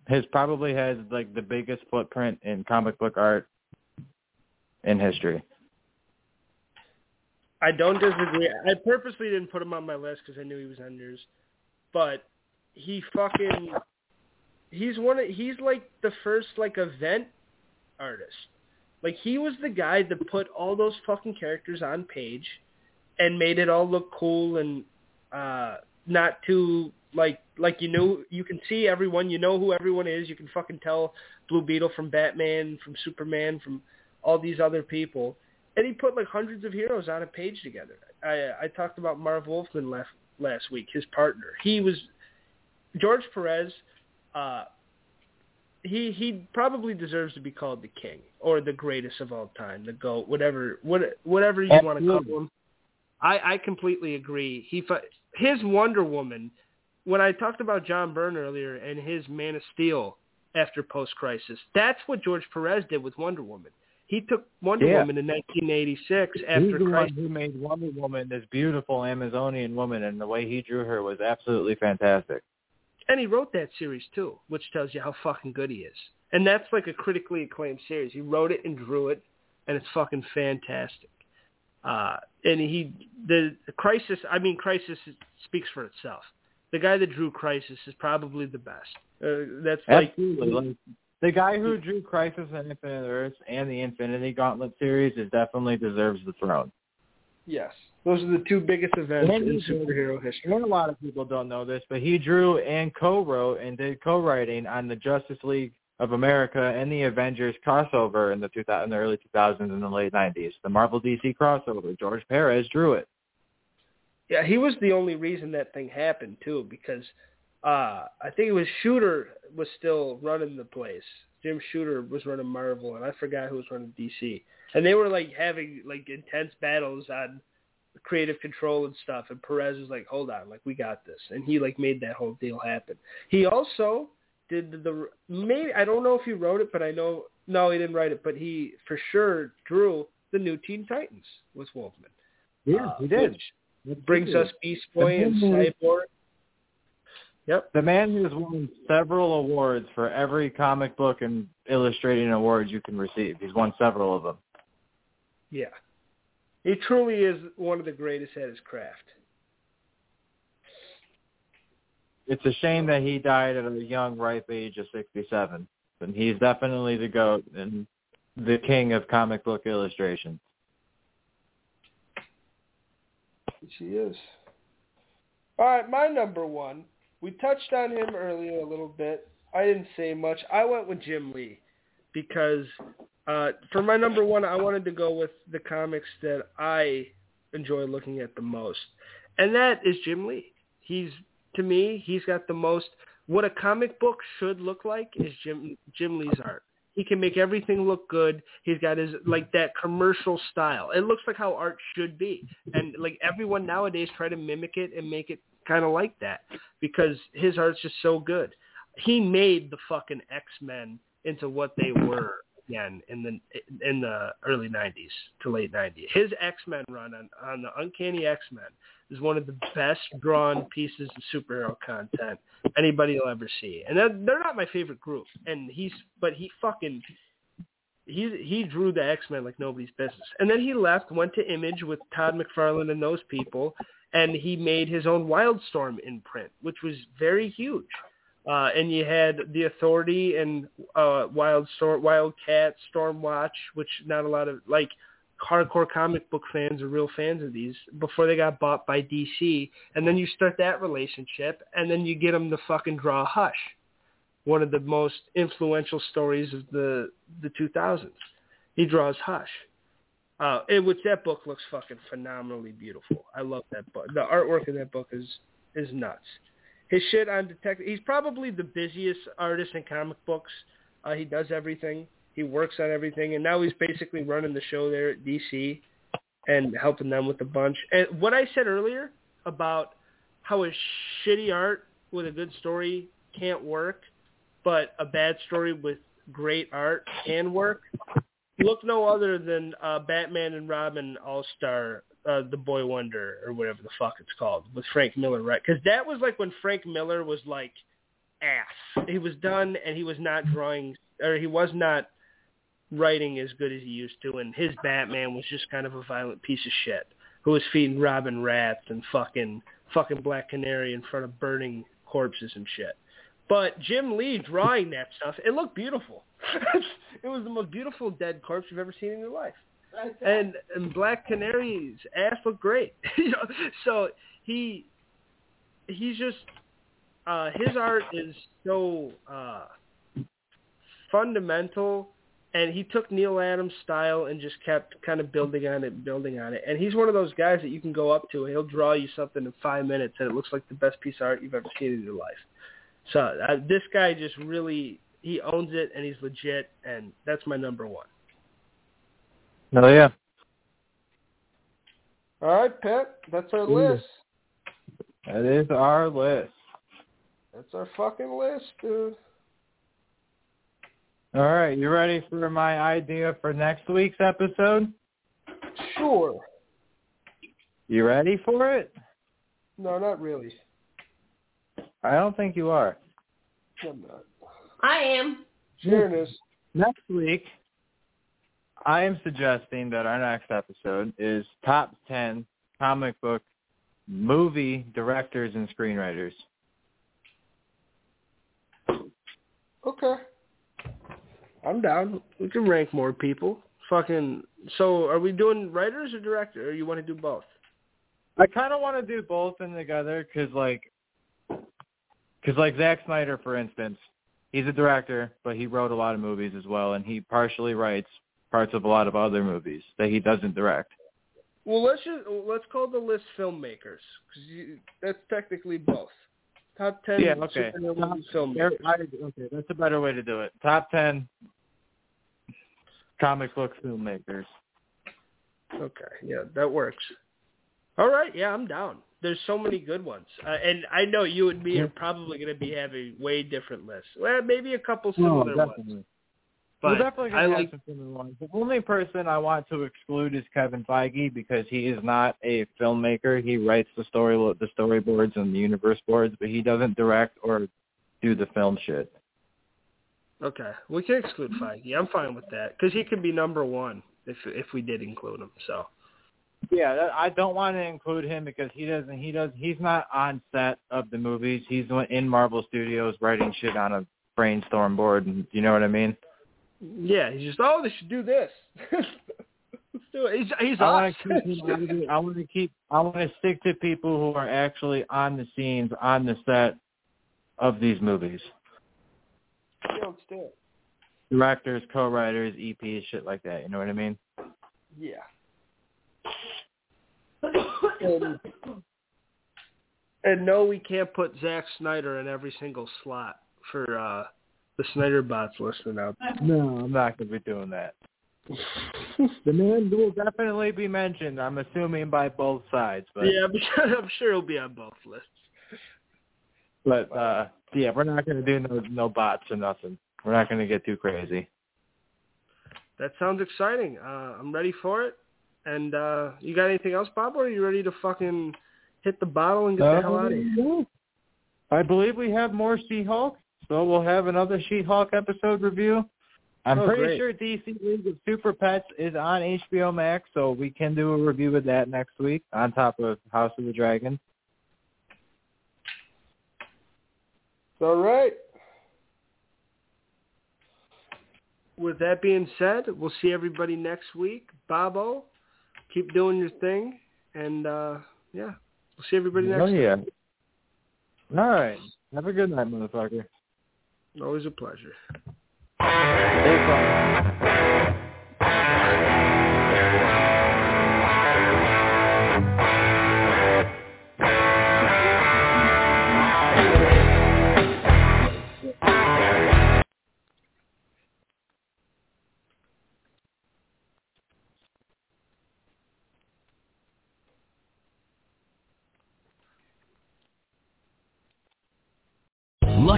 has probably has like the biggest footprint in comic book art in history. I don't disagree. I purposely didn't put him on my list because I knew he was on yours, but he fucking he's one of he's like the first like event artist. Like he was the guy that put all those fucking characters on page and made it all look cool and uh not too like like you know you can see everyone, you know who everyone is, you can fucking tell Blue Beetle from Batman, from Superman, from all these other people. And he put like hundreds of heroes on a page together. I I talked about Marv Wolfman last last week, his partner. He was George Perez uh he he probably deserves to be called the king or the greatest of all time, the goat, whatever what whatever you want to call him. I I completely agree. He his Wonder Woman when I talked about John Byrne earlier and his Man of Steel after post crisis, that's what George Perez did with Wonder Woman. He took Wonder Yeah. Woman in 1986 after one who made Wonder Woman this beautiful Amazonian woman, and the way he drew her was absolutely fantastic. And he wrote that series too, which tells you how fucking good he is. And that's like a critically acclaimed series. He wrote it and drew it, and it's fucking fantastic. Uh, and he, the, the Crisis, I mean, Crisis speaks for itself. The guy that drew Crisis is probably the best. Uh, that's like, Absolutely. Like, the guy who drew Crisis on Infinite Earths and the Infinity Gauntlet series is definitely deserves the throne. yes, those are the two biggest events in superhero history. And a lot of people don't know this, but he drew and co-wrote and did co-writing on the Justice League of America and the Avengers crossover in the 2000, in the early 2000s and the late 90s. The Marvel DC crossover. George Perez drew it. Yeah, he was the only reason that thing happened too, because uh I think it was Shooter was still running the place. Jim Shooter was running Marvel, and I forgot who was running DC. And they were like having like intense battles on creative control and stuff. And Perez was like, "Hold on, like we got this," and he like made that whole deal happen. He also did the maybe I don't know if he wrote it, but I know no, he didn't write it, but he for sure drew the new Teen Titans with Wolfman. Yeah, uh, he did. Which brings us Beast Boy and. Cyborg. Yep. The man who has won several awards for every comic book and illustrating award you can receive. He's won several of them. Yeah. He truly is one of the greatest at his craft. It's a shame that he died at a young, ripe age of 67. And he's definitely the GOAT and the king of comic book illustration. He is. All right, my number one. We touched on him earlier a little bit. I didn't say much. I went with Jim Lee because uh, for my number one, I wanted to go with the comics that I enjoy looking at the most, and that is Jim Lee. He's to me, he's got the most. What a comic book should look like is Jim Jim Lee's art. He can make everything look good. He's got his like that commercial style. It looks like how art should be. And like everyone nowadays try to mimic it and make it kind of like that because his art's just so good. He made the fucking X-Men into what they were again in the in the early '90s to late '90s. His X Men run on on the Uncanny X Men is one of the best drawn pieces of superhero content anybody will ever see. And they're, they're not my favorite group. And he's but he fucking he he drew the X Men like nobody's business. And then he left, went to Image with Todd McFarlane and those people, and he made his own Wildstorm imprint, which was very huge. Uh, and you had the Authority and uh, Wildstorm, Wildcat, Stormwatch, which not a lot of like hardcore comic book fans are real fans of these before they got bought by DC. And then you start that relationship, and then you get them to fucking draw Hush, one of the most influential stories of the the 2000s. He draws Hush. Uh, in which that book looks fucking phenomenally beautiful. I love that book. The artwork in that book is is nuts. His shit on Detective. He's probably the busiest artist in comic books. Uh, he does everything. He works on everything, and now he's basically running the show there at DC and helping them with a bunch. And what I said earlier about how a shitty art with a good story can't work, but a bad story with great art can work. Look no other than uh, Batman and Robin All Star, uh, the Boy Wonder, or whatever the fuck it's called, with Frank Miller, right? Because that was like when Frank Miller was like ass. He was done, and he was not drawing, or he was not writing as good as he used to, and his Batman was just kind of a violent piece of shit who was feeding Robin rats and fucking fucking Black Canary in front of burning corpses and shit. But Jim Lee drawing that stuff, it looked beautiful. It was the most beautiful dead corpse you've ever seen in your life. And and Black Canary's ass looked great. you know, so he he's just uh his art is so uh fundamental and he took Neal Adams' style and just kept kind of building on it, building on it. And he's one of those guys that you can go up to and he'll draw you something in five minutes, and it looks like the best piece of art you've ever seen in your life. So uh, this guy just really he owns it, and he's legit, and that's my number one. Oh yeah. All right, Pet. That's our Ooh. list. That is our list. That's our fucking list, dude. All right, you ready for my idea for next week's episode? Sure. You ready for it? No, not really. I don't think you are. I'm not. I am. Sharon is. Next week, I am suggesting that our next episode is top 10 comic book movie directors and screenwriters. Okay. I'm down. We can rank more people. Fucking. So, are we doing writers or director, or you want to do both? I kind of want to do both in together because, like, because like Zack Snyder, for instance, he's a director, but he wrote a lot of movies as well, and he partially writes parts of a lot of other movies that he doesn't direct. Well, let's just let's call the list filmmakers because that's technically both. Top ten Yeah, okay. Top- filmmakers. I- okay, that's a better way to do it. Top ten comic book filmmakers. Okay, yeah, that works. All right, yeah, I'm down. There's so many good ones, uh, and I know you and me are probably going to be having way different lists. Well, maybe a couple No, similar ones, definitely. but We're definitely gonna like. have some similar ones. The only person I want to exclude is Kevin Feige because he is not a filmmaker. He writes the story, the storyboards and the universe boards, but he doesn't direct or do the film shit. Okay, we can exclude Feige. I'm fine with that because he could be number one if if we did include him. So Yeah, I don't want to include him because he doesn't. He does. He's not on set of the movies. He's in Marvel Studios writing shit on a brainstorm board. And you know what I mean? yeah, he's just oh they should do this. Let's do it. He's he's I want to keep. him out of it. I want to keep. I want to stick to people who are actually on the scenes, on the set of these movies. Yeah, let's do it. Directors, co-writers, EPs, shit like that. You know what I mean? Yeah. And, and no, we can't put Zack Snyder in every single slot for uh the Snyder bots listening out. No, I'm not going to be doing that. The man will definitely be mentioned. I'm assuming by both sides, but yeah, I'm sure he'll be on both lists. but uh yeah, we're not going to do no no bots or nothing. We're not going to get too crazy. that sounds exciting. Uh, I'm ready for it. And uh, you got anything else, Bob? Or are you ready to fucking hit the bottle and get the hell out of here? I believe we have more She-Hulk, so we'll have another She-Hulk episode review. I'm Oh, pretty great. sure DC League of Super Pets is on HBO Max, so we can do a review of that next week on top of House of the Dragon. All right. With that being said, we'll see everybody next week. Bobbo, keep doing your thing, and uh, yeah, we'll see everybody next time. Oh week. yeah. All right. Have a good night, motherfucker. Always a pleasure.